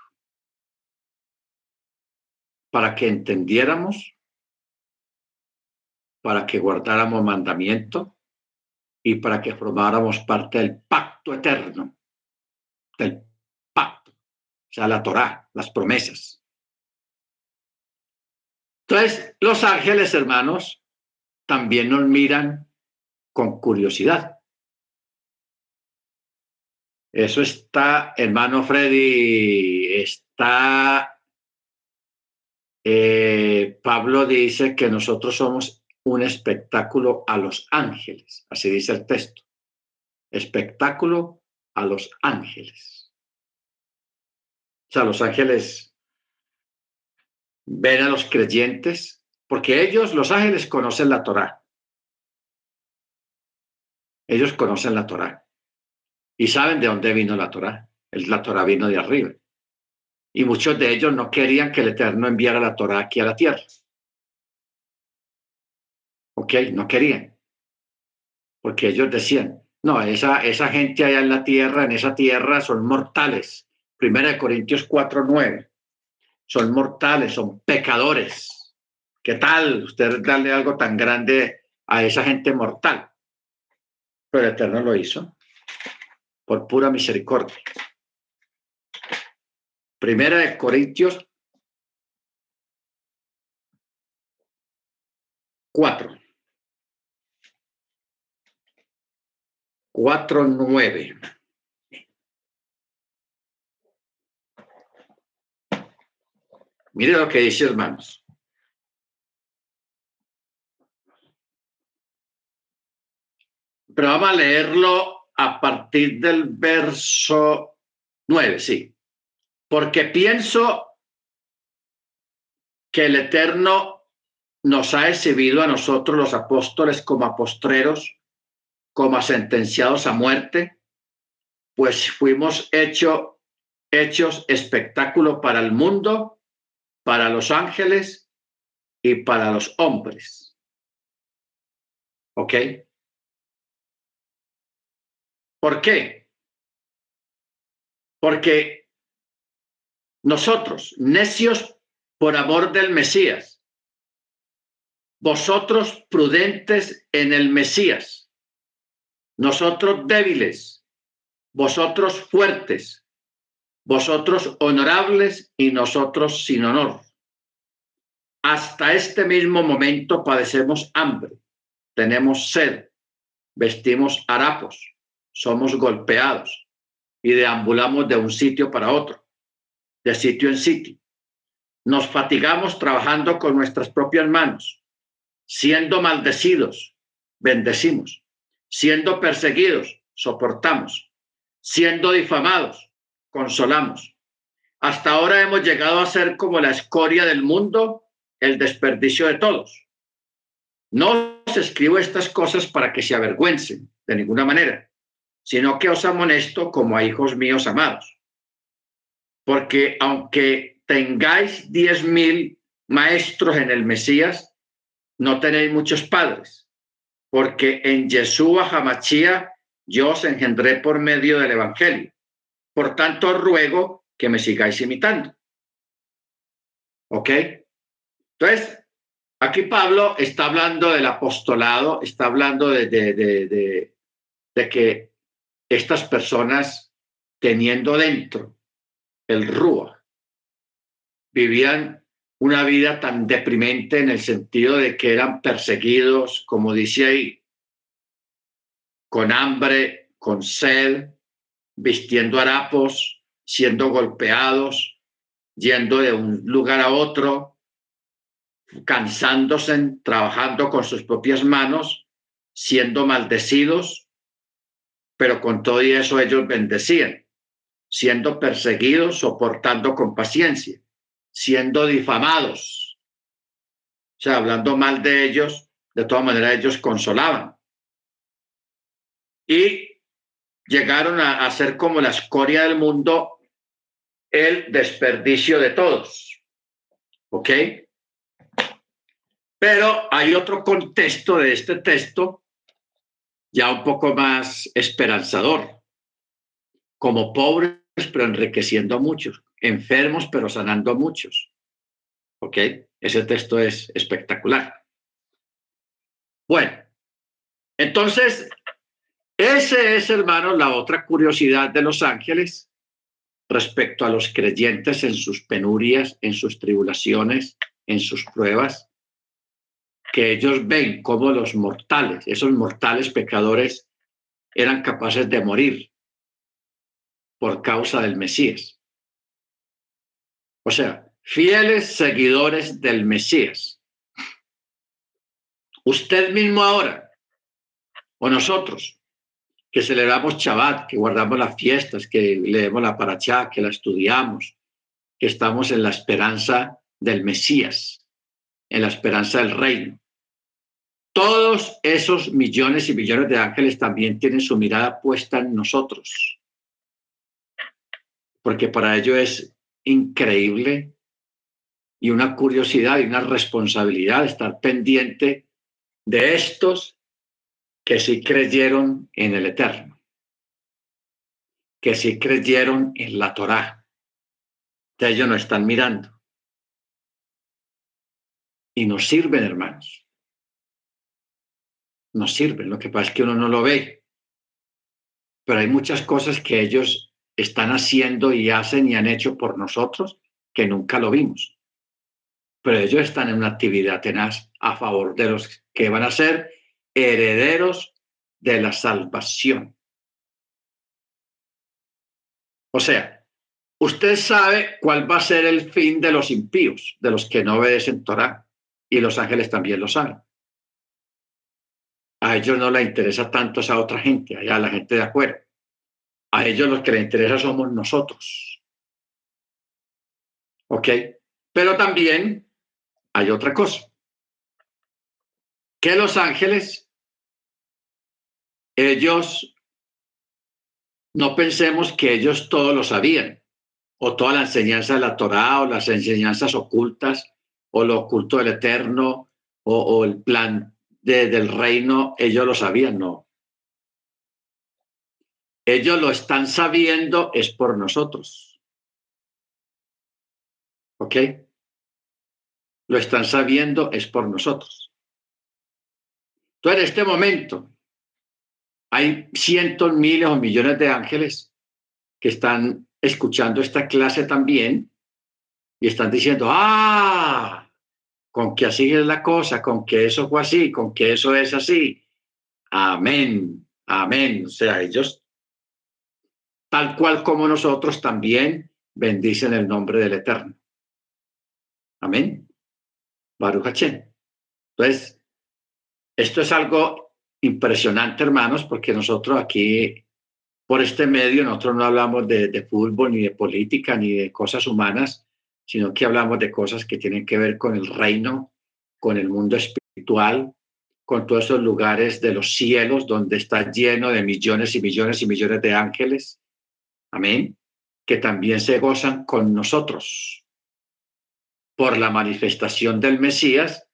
para que entendiéramos, para que guardáramos mandamiento y para que formáramos parte del pacto eterno del pacto, o sea, la Torá, las promesas. Entonces, los ángeles, hermanos, también nos miran con curiosidad. Eso está, hermano Freddy, está, eh, Pablo dice que nosotros somos un espectáculo a los ángeles, así dice el texto. Espectáculo a los ángeles. O sea, los ángeles ven a los creyentes porque ellos, los ángeles, conocen la Torá. Ellos conocen la Torá y saben de dónde vino la Torá. La Torá vino de arriba. Y muchos de ellos no querían que el Eterno enviara la Torá aquí a la tierra. ¿Ok? No querían. Porque ellos decían, no, esa, esa gente allá en la tierra, en esa tierra, son mortales. Primera de Corintios 4, 9. Son mortales, son pecadores. ¿Qué tal usted darle algo tan grande a esa gente mortal? Pero el Eterno lo hizo por pura misericordia. Primera de Corintios 4. 4.9. Mire lo que dice, hermanos. Pero vamos a leerlo a partir del verso 9, sí. Porque pienso que el Eterno nos ha exhibido a nosotros los apóstoles como apostreros como sentenciados a muerte, pues fuimos hecho, hechos espectáculo para el mundo, para los ángeles y para los hombres. ¿Ok? ¿Por qué? Porque nosotros, necios por amor del Mesías, vosotros prudentes en el Mesías, nosotros débiles, vosotros fuertes, vosotros honorables y nosotros sin honor. Hasta este mismo momento padecemos hambre, tenemos sed, vestimos harapos, somos golpeados y deambulamos de un sitio para otro, de sitio en sitio. Nos fatigamos trabajando con nuestras propias manos, siendo maldecidos, bendecimos Siendo perseguidos, soportamos. Siendo difamados, consolamos. Hasta ahora hemos llegado a ser como la escoria del mundo, el desperdicio de todos. No os escribo estas cosas para que se avergüencen de ninguna manera, sino que os amonesto como a hijos míos amados. Porque aunque tengáis diez mil maestros en el Mesías, no tenéis muchos padres porque en Yeshua Hamachía yo os engendré por medio del Evangelio. Por tanto, ruego que me sigáis imitando. ¿Ok? Entonces, aquí Pablo está hablando del apostolado, está hablando de, de, de, de que estas personas, teniendo dentro el Rúa, vivían una vida tan deprimente en el sentido de que eran perseguidos, como dice ahí, con hambre, con sed, vistiendo harapos, siendo golpeados, yendo de un lugar a otro, cansándose, trabajando con sus propias manos, siendo maldecidos, pero con todo y eso ellos bendecían, siendo perseguidos, soportando con paciencia siendo difamados. O sea, hablando mal de ellos, de todas maneras ellos consolaban. Y llegaron a, a ser como la escoria del mundo, el desperdicio de todos. ¿Ok? Pero hay otro contexto de este texto ya un poco más esperanzador. Como pobres, pero enriqueciendo a muchos enfermos pero sanando a muchos. ¿Ok? Ese texto es espectacular. Bueno, entonces, ese es, hermano, la otra curiosidad de los ángeles respecto a los creyentes en sus penurias, en sus tribulaciones, en sus pruebas, que ellos ven como los mortales, esos mortales pecadores, eran capaces de morir por causa del Mesías. O sea, fieles seguidores del Mesías. Usted mismo ahora, o nosotros, que celebramos Shabbat, que guardamos las fiestas, que leemos la Parachá, que la estudiamos, que estamos en la esperanza del Mesías, en la esperanza del reino. Todos esos millones y millones de ángeles también tienen su mirada puesta en nosotros, porque para ello es increíble y una curiosidad y una responsabilidad estar pendiente de estos que sí creyeron en el Eterno, que sí creyeron en la Torá. De ellos no están mirando. Y nos sirven, hermanos. Nos sirven. Lo que pasa es que uno no lo ve. Pero hay muchas cosas que ellos están haciendo y hacen y han hecho por nosotros que nunca lo vimos. Pero ellos están en una actividad tenaz a favor de los que van a ser herederos de la salvación. O sea, usted sabe cuál va a ser el fin de los impíos, de los que no obedecen Torah, y los ángeles también lo saben. A ellos no les interesa tanto esa otra gente, allá la gente de afuera. A ellos los que les interesa somos nosotros. ¿Ok? Pero también hay otra cosa. Que los ángeles, ellos, no pensemos que ellos todo lo sabían, o toda la enseñanza de la Torá, o las enseñanzas ocultas, o lo oculto del Eterno, o, el plan del reino, ellos lo sabían, no. Ellos lo están sabiendo es por nosotros. ¿Ok? Lo están sabiendo es por nosotros. Entonces, en este momento, hay cientos, miles o millones de ángeles que están escuchando esta clase también y están diciendo, ah, con que así es la cosa, con que eso fue así, con que eso es así. Amén, amén. O sea, ellos tal cual como nosotros también bendicen el nombre del Eterno. Amén. Baruch Entonces, esto es algo impresionante, hermanos, porque nosotros aquí, por este medio, nosotros no hablamos de, de fútbol, ni de política, ni de cosas humanas, sino que hablamos de cosas que tienen que ver con el reino, con el mundo espiritual, con todos esos lugares de los cielos donde está lleno de millones y millones y millones de ángeles amén, que también se gozan con nosotros por la manifestación del Mesías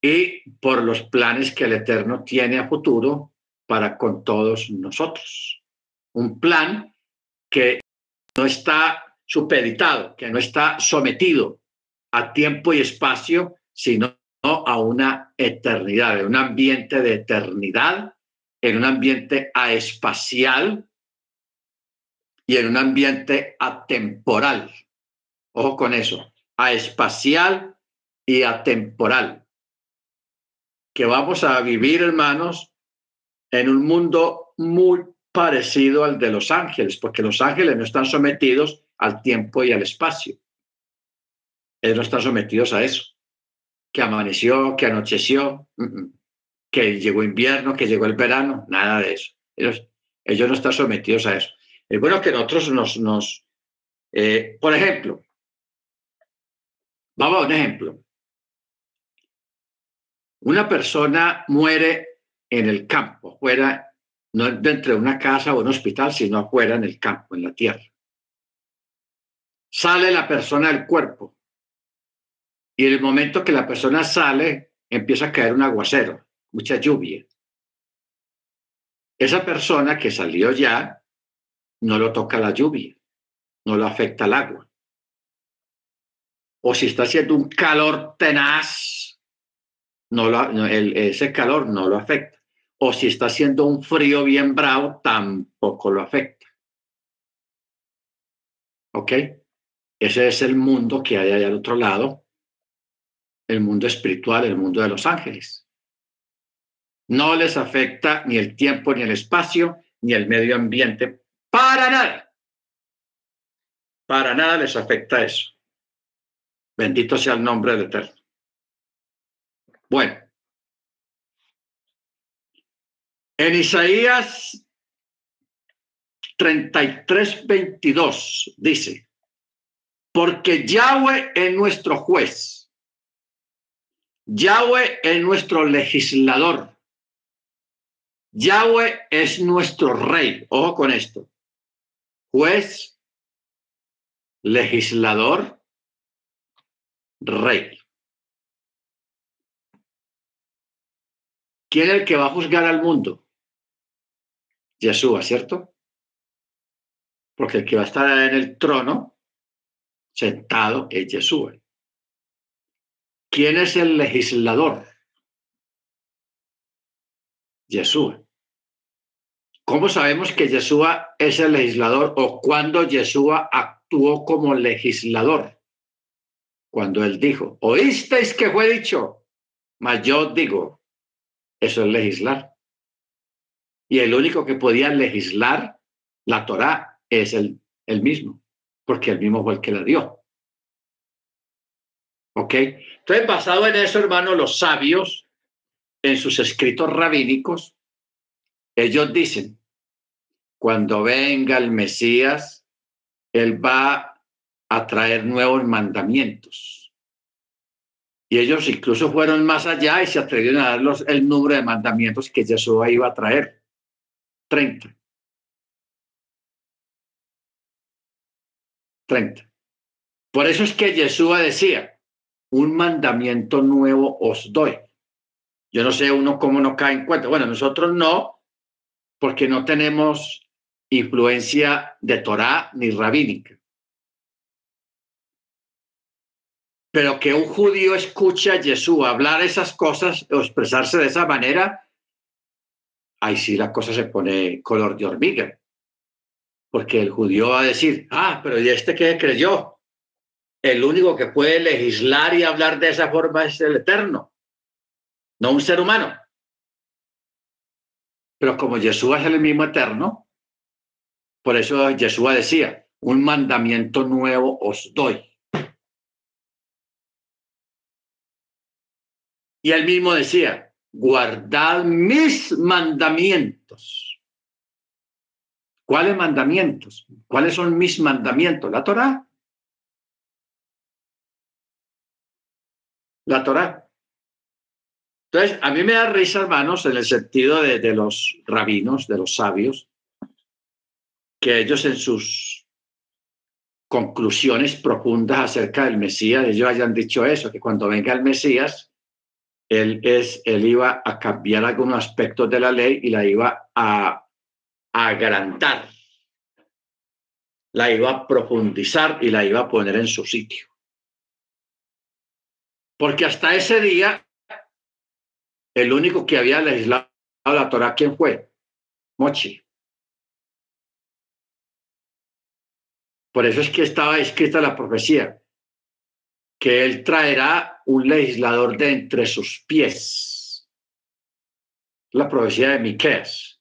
y por los planes que el Eterno tiene a futuro para con todos nosotros. Un plan que no está supeditado, que no está sometido a tiempo y espacio, sino a una eternidad, en un ambiente de eternidad, en un ambiente aespacial y en un ambiente atemporal. Ojo con eso, aespacial y atemporal. Que vamos a vivir, hermanos, en un mundo muy parecido al de los ángeles, porque los ángeles no están sometidos al tiempo y al espacio. Ellos no están sometidos a eso. Que amaneció, que anocheció, que llegó invierno, que llegó el verano, nada de eso. Ellos, ellos no están sometidos a eso. Es bueno que nosotros nos, nos eh, por ejemplo, vamos a un ejemplo. Una persona muere en el campo, fuera, no dentro de una casa o un hospital, sino afuera en el campo, en la tierra. Sale la persona del cuerpo y en el momento que la persona sale, empieza a caer un aguacero, mucha lluvia. Esa persona que salió ya, no lo toca la lluvia, no lo afecta el agua. O si está haciendo un calor tenaz, no lo, ese calor no lo afecta. O si está haciendo un frío bien bravo, tampoco lo afecta. ¿Ok? Ese es el mundo que hay allá al otro lado, el mundo espiritual, el mundo de los ángeles. No les afecta ni el tiempo, ni el espacio, ni el medio ambiente, para nada. Para nada les afecta eso. Bendito sea el nombre del Eterno. Bueno, en Isaías 33, 22 dice, porque Yahweh es nuestro juez, Yahweh es nuestro legislador, Yahweh es nuestro rey. Ojo con esto. Juez, legislador, rey. ¿Quién es el que va a juzgar al mundo? Yeshua, ¿cierto? Porque el que va a estar en el trono sentado es Yeshua. ¿Quién es el legislador? Yeshua. ¿Cómo sabemos que Yeshua es el legislador o cuando Yeshua actuó como legislador? Cuando él dijo, oísteis que fue dicho, mas yo digo, eso es legislar. Y el único que podía legislar la Torá es el, el mismo, porque el mismo fue el que la dio. ¿Ok? Entonces, basado en eso, hermano, los sabios, en sus escritos rabínicos, ellos dicen, cuando venga el Mesías, Él va a traer nuevos mandamientos y ellos incluso fueron más allá y se atrevieron a dar el número de mandamientos que Jesús iba a traer. 30. 30. Por eso es que Jesús decía, un mandamiento nuevo os doy. Yo no sé uno cómo no cae en cuenta. Bueno, nosotros no, porque no tenemos influencia de Torah ni rabínica. Pero que un judío escuche a Jesús hablar esas cosas o expresarse de esa manera, ahí sí la cosa se pone color de hormiga. Porque el judío va a decir, ah, pero ¿y este qué creyó? El único que puede legislar y hablar de esa forma es el Eterno, no un ser humano. Pero como Jesús es el mismo Eterno, por eso Jesús decía, un mandamiento nuevo os doy Y él mismo decía, guardad mis mandamientos. ¿Cuáles mandamientos? ¿Cuáles son mis mandamientos? La Torah. La Torah. Entonces, a mí me da risa, hermanos, en el sentido de, de los rabinos, de los sabios, que ellos en sus conclusiones profundas acerca del Mesías, ellos hayan dicho eso, que cuando venga el Mesías, él, es, él iba a cambiar algunos aspectos de la ley y la iba a, agrandar. la iba a profundizar y la iba a poner en su sitio. Porque hasta ese día, el único que había legislado la Torah, ¿quién fue? Mochi. Por eso es que estaba escrita la profecía, que él traerá un legislador de entre sus pies. La profecía de Miqueas.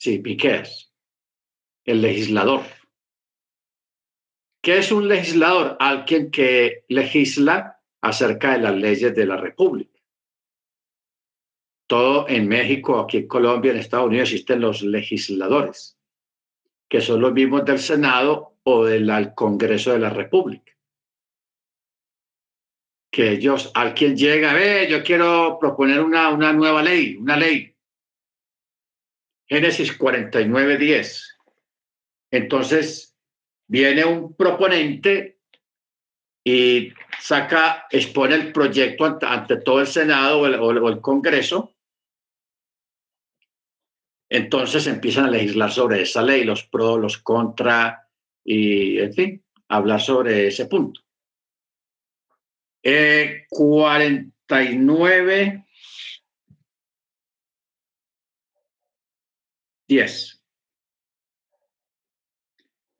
Sí, Miqueas. El legislador. ¿Qué es un legislador? Alguien que legisla acerca de las leyes de la República. Todo en México, aquí en Colombia, en Estados Unidos existen los legisladores, que son los mismos del Senado o del Congreso de la República. Que ellos, alguien llega, ve, yo quiero proponer una, una nueva ley, una ley. Génesis 49, 10. Entonces, viene un proponente y saca, expone el proyecto ante, todo el Senado o el, Congreso. Entonces empiezan a legislar sobre esa ley, los pros, los contra, y en fin, hablar sobre ese punto. 49, 10.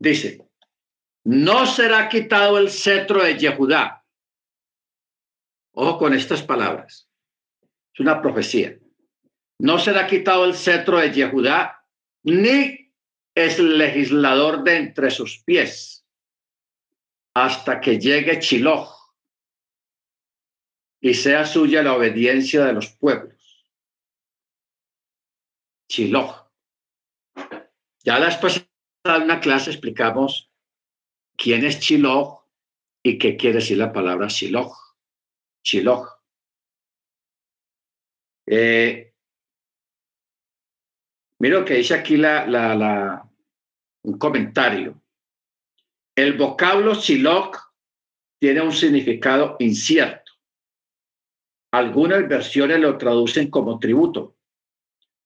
Dice, no será quitado el cetro de Yehudá. Ojo con estas palabras. Es una profecía. No será quitado el cetro de Yehudá, ni es legislador de entre sus pies, hasta que llegue Chiloh y sea suya la obediencia de los pueblos. Chiloh. Ya después de una clase explicamos quién es Shiloh y qué quiere decir la palabra Shiloh. Shiloh. Eh, mira lo que dice aquí la, la, un comentario. El vocablo Shiloh tiene un significado incierto. Algunas versiones lo traducen como tributo,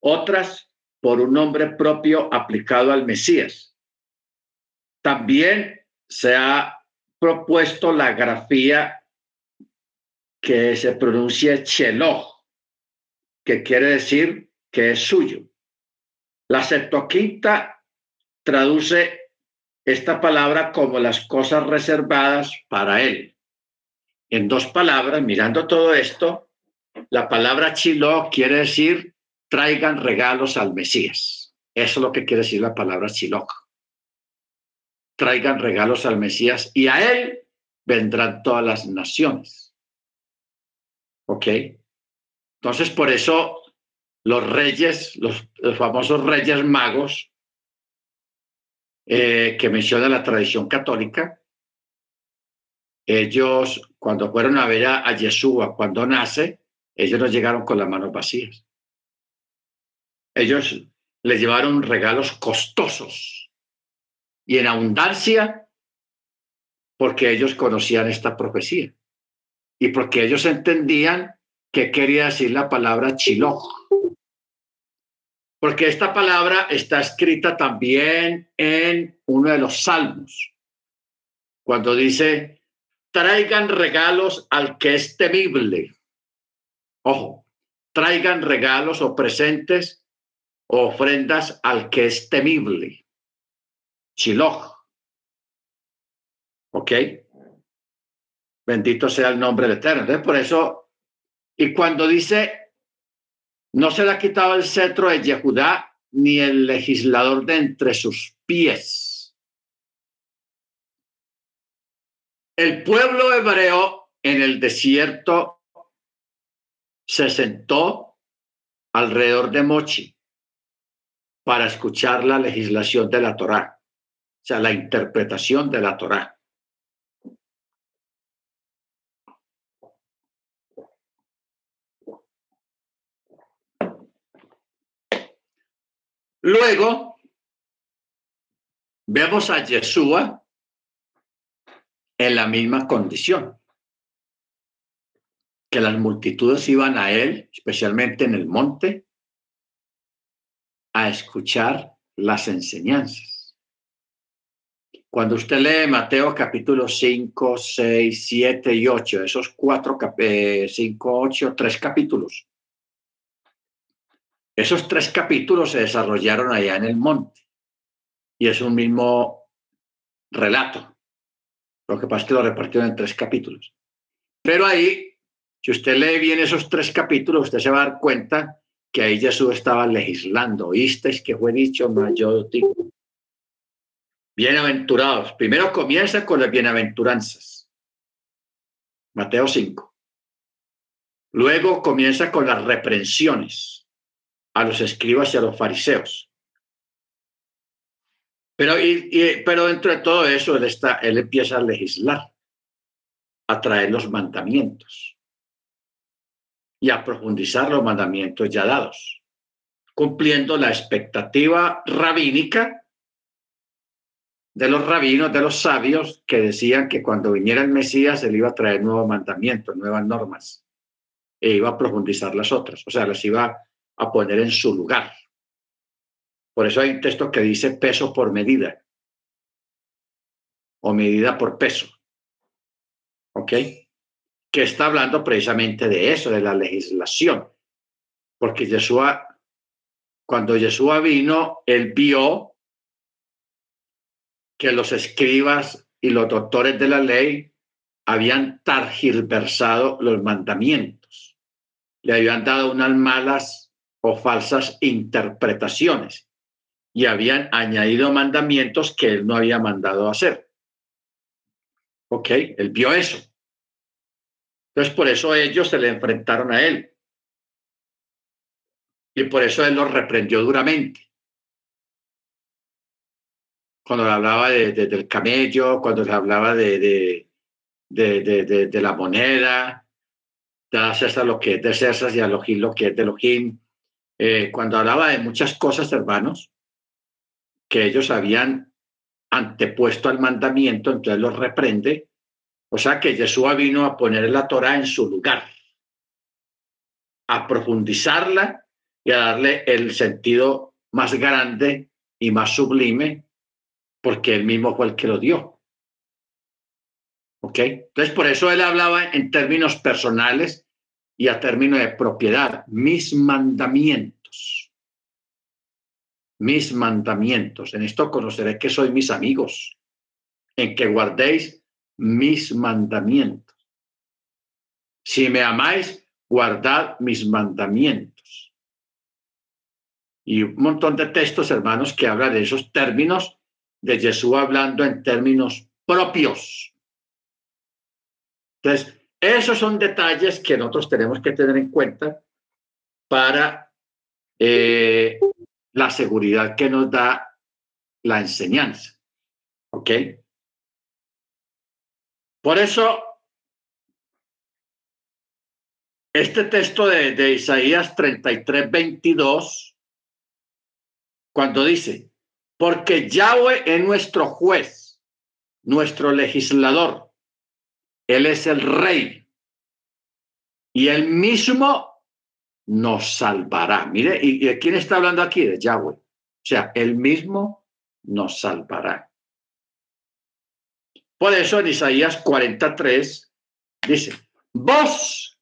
otras por un nombre propio aplicado al Mesías. También se ha propuesto la grafía que se pronuncia Cheloh, que quiere decir que es suyo. La Septuaginta traduce esta palabra como las cosas reservadas para él. En dos palabras, mirando todo esto, la palabra Chilo quiere decir traigan regalos al Mesías. Eso es lo que quiere decir la palabra Shiloh traigan regalos al Mesías y a él vendrán todas las naciones. ¿Ok? Entonces, por eso los reyes, los, famosos reyes magos eh, que menciona la tradición católica, ellos cuando fueron a ver a Yeshua cuando nace, ellos no llegaron con las manos vacías. Ellos le llevaron regalos costosos y en abundancia porque ellos conocían esta profecía y porque ellos entendían qué quería decir la palabra Chiloh. Porque esta palabra está escrita también en uno de los salmos, cuando dice, traigan regalos al que es temible. Ojo, traigan regalos o presentes ofrendas al que es temible. Shiloh. ¿Ok? Bendito sea el nombre del Eterno. Entonces, por eso, y cuando dice, no se le ha quitado el cetro de Yehudá ni el legislador de entre sus pies. El pueblo hebreo en el desierto se sentó alrededor de Mochi para escuchar la legislación de la Torá o sea, la interpretación de la Torá. Luego, vemos a Yeshua en la misma condición, que las multitudes iban a él, especialmente en el monte, escuchar las enseñanzas. Cuando usted lee Mateo capítulo 5, 6, 7 y 8, esos cuatro, 5, 8, tres capítulos, esos tres capítulos se desarrollaron allá en el monte y es un mismo relato. Lo que pasa es que lo repartieron en tres capítulos. Pero ahí, si usted lee bien esos tres capítulos, usted se va a dar cuenta que ahí Jesús estaba legislando. ¿Oísteis que fue dicho? Yo digo, Bienaventurados. Primero comienza con las bienaventuranzas. Mateo 5. Luego comienza con las reprensiones a los escribas y a los fariseos. Pero, pero dentro de todo eso, él, él empieza a legislar, a traer los mandamientos y a profundizar los mandamientos ya dados, cumpliendo la expectativa rabínica de los rabinos, de los sabios, que decían que cuando viniera el Mesías él iba a traer nuevos mandamientos, nuevas normas, e iba a profundizar las otras, o sea, las iba a poner en su lugar. Por eso hay un texto que dice peso por medida, o medida por peso. ¿Ok? Que está hablando precisamente de eso, de la legislación. Porque cuando Yeshua vino, él vio que los escribas y los doctores de la ley habían targiversado los mandamientos, le habían dado unas malas o falsas interpretaciones y habían añadido mandamientos que él no había mandado hacer. Ok, él vio eso. Entonces, por eso ellos se le enfrentaron a él. Y por eso él los reprendió duramente cuando hablaba de, del camello, cuando se hablaba de, la moneda, de César lo que es de César y a lo que es de Elohim. Eh, cuando hablaba de muchas cosas, hermanos, que ellos habían antepuesto al mandamiento, entonces los reprende. O sea que Jesús vino a poner la Torah en su lugar, a profundizarla y a darle el sentido más grande y más sublime porque él mismo fue el que lo dio. ¿Ok? Entonces, por eso él hablaba en términos personales y a términos de propiedad. Mis mandamientos. Mis mandamientos. En esto conoceré que sois mis amigos, en que guardéis mis mandamientos. Si me amáis, guardad mis mandamientos. Y un montón de textos, hermanos, que hablan de esos términos de Jesús hablando en términos propios. Entonces, esos son detalles que nosotros tenemos que tener en cuenta para eh, la seguridad que nos da la enseñanza. ¿Ok? Por eso, este texto de, de Isaías 33, 22, cuando dice, porque Yahweh es nuestro juez, nuestro legislador. Él es el rey. Y él mismo nos salvará. Mire, ¿y de quién está hablando aquí? De Yahweh. O sea, él mismo nos salvará. Por eso en Isaías 43 dice, voz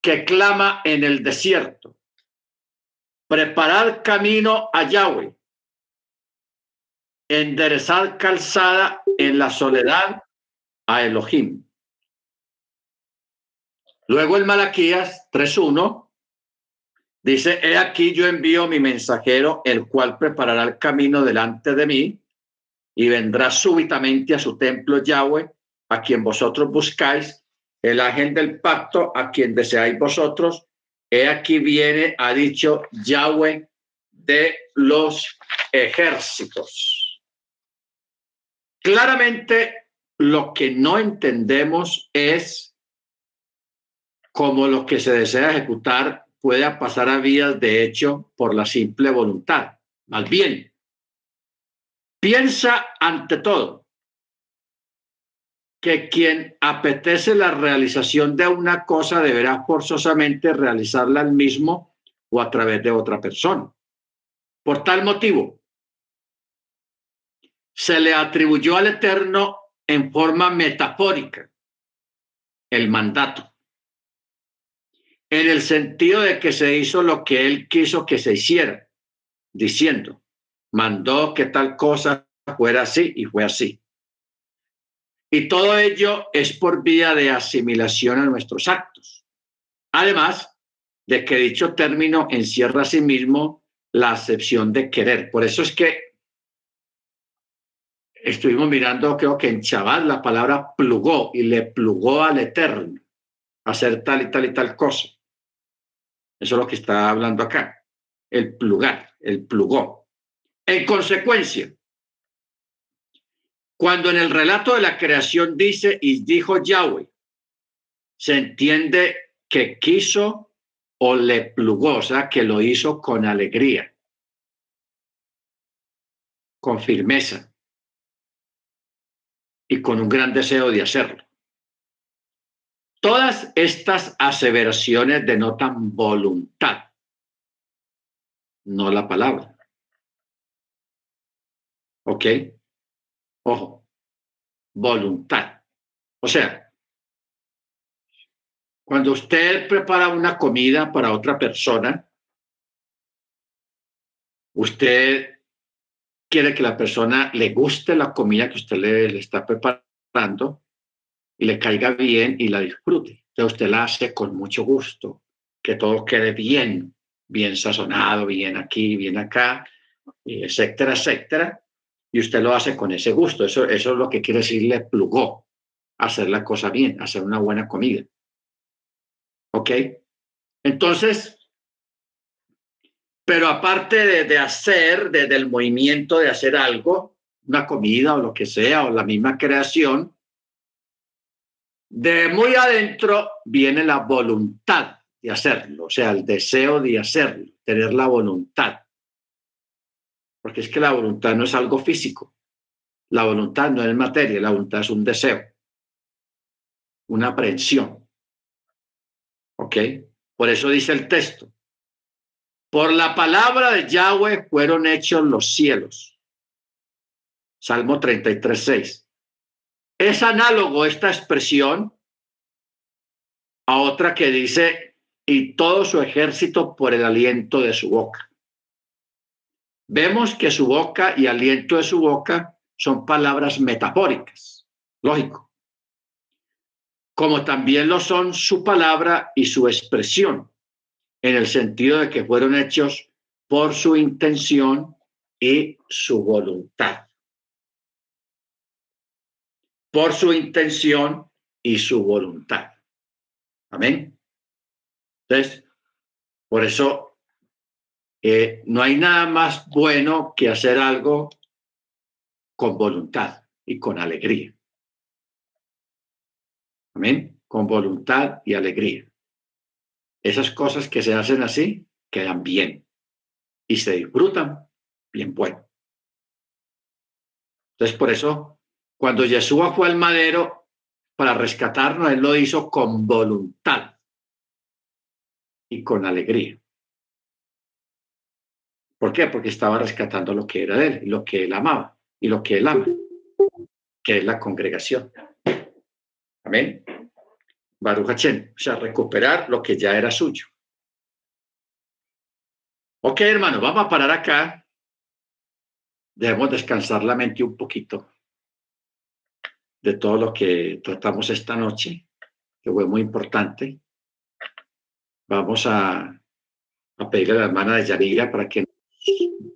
que clama en el desierto, preparad camino a Yahweh, enderezar calzada en la soledad a Elohim. Luego el Malaquías 3.1 dice, he aquí yo envío mi mensajero, el cual preparará el camino delante de mí y vendrá súbitamente a su templo Yahweh, a quien vosotros buscáis, el ángel del pacto, a quien deseáis vosotros. He aquí viene, ha dicho Yahweh de los ejércitos. Claramente lo que no entendemos es cómo lo que se desea ejecutar puede pasar a vías de hecho por la simple voluntad. Más bien, piensa ante todo que quien apetece la realización de una cosa deberá forzosamente realizarla al mismo o a través de otra persona. Por tal motivo, se le atribuyó al Eterno en forma metafórica el mandato, en el sentido de que se hizo lo que él quiso que se hiciera, diciendo, mandó que tal cosa fuera así y fue así. Y todo ello es por vía de asimilación a nuestros actos. Además de que dicho término encierra a sí mismo la acepción de querer. Por eso es que estuvimos mirando, creo que en Chaval, la palabra plugó y le plugó al Eterno hacer tal y tal y tal cosa. Eso es lo que está hablando acá. El plugar, el plugó. En consecuencia, cuando en el relato de la creación dice y dijo Yahweh, se entiende que quiso o le plugó, o sea, que lo hizo con alegría, con firmeza y con un gran deseo de hacerlo. Todas estas aseveraciones denotan voluntad, no la palabra. ¿Ok? Ojo, voluntad. O sea, cuando usted prepara una comida para otra persona, usted quiere que la persona le guste la comida que usted le, está preparando y le caiga bien y la disfrute. Entonces usted la hace con mucho gusto, que todo quede bien, bien sazonado, bien aquí, bien acá, etcétera, etcétera. Y usted lo hace con ese gusto. Eso, es lo que quiere decir le plugó, hacer la cosa bien, hacer una buena comida. ¿Ok? Entonces, pero aparte de, hacer, desde el movimiento de hacer algo, una comida o lo que sea, o la misma creación, de muy adentro viene la voluntad de hacerlo, o sea, el deseo de hacerlo, tener la voluntad. Porque es que la voluntad no es algo físico. La voluntad no es materia, la voluntad es un deseo, una aprehensión. ¿Ok? Por eso dice el texto, por la palabra de Yahweh fueron hechos los cielos. Salmo 33, 6. Es análogo esta expresión a otra que dice, y todo su ejército por el aliento de su boca. Vemos que su boca y aliento de su boca son palabras metafóricas, lógico, como también lo son su palabra y su expresión en el sentido de que fueron hechos por su intención y su voluntad. Por su intención y su voluntad. Amén. Entonces, por eso eh, no hay nada más bueno que hacer algo con voluntad y con alegría. Amén. Con voluntad y alegría. Esas cosas que se hacen así quedan bien y se disfrutan bien bueno. Entonces, por eso, cuando Yeshua fue al madero para rescatarnos, él lo hizo con voluntad y con alegría. ¿Por qué? Porque estaba rescatando lo que era de él lo que él amaba y lo que él ama, que es la congregación. Amén. Baruch o sea, recuperar lo que ya era suyo. Ok, hermano, vamos a parar acá. Debemos descansar la mente un poquito de todo lo que tratamos esta noche, que fue muy importante. Vamos a, a pedirle a la hermana de Yarira para que E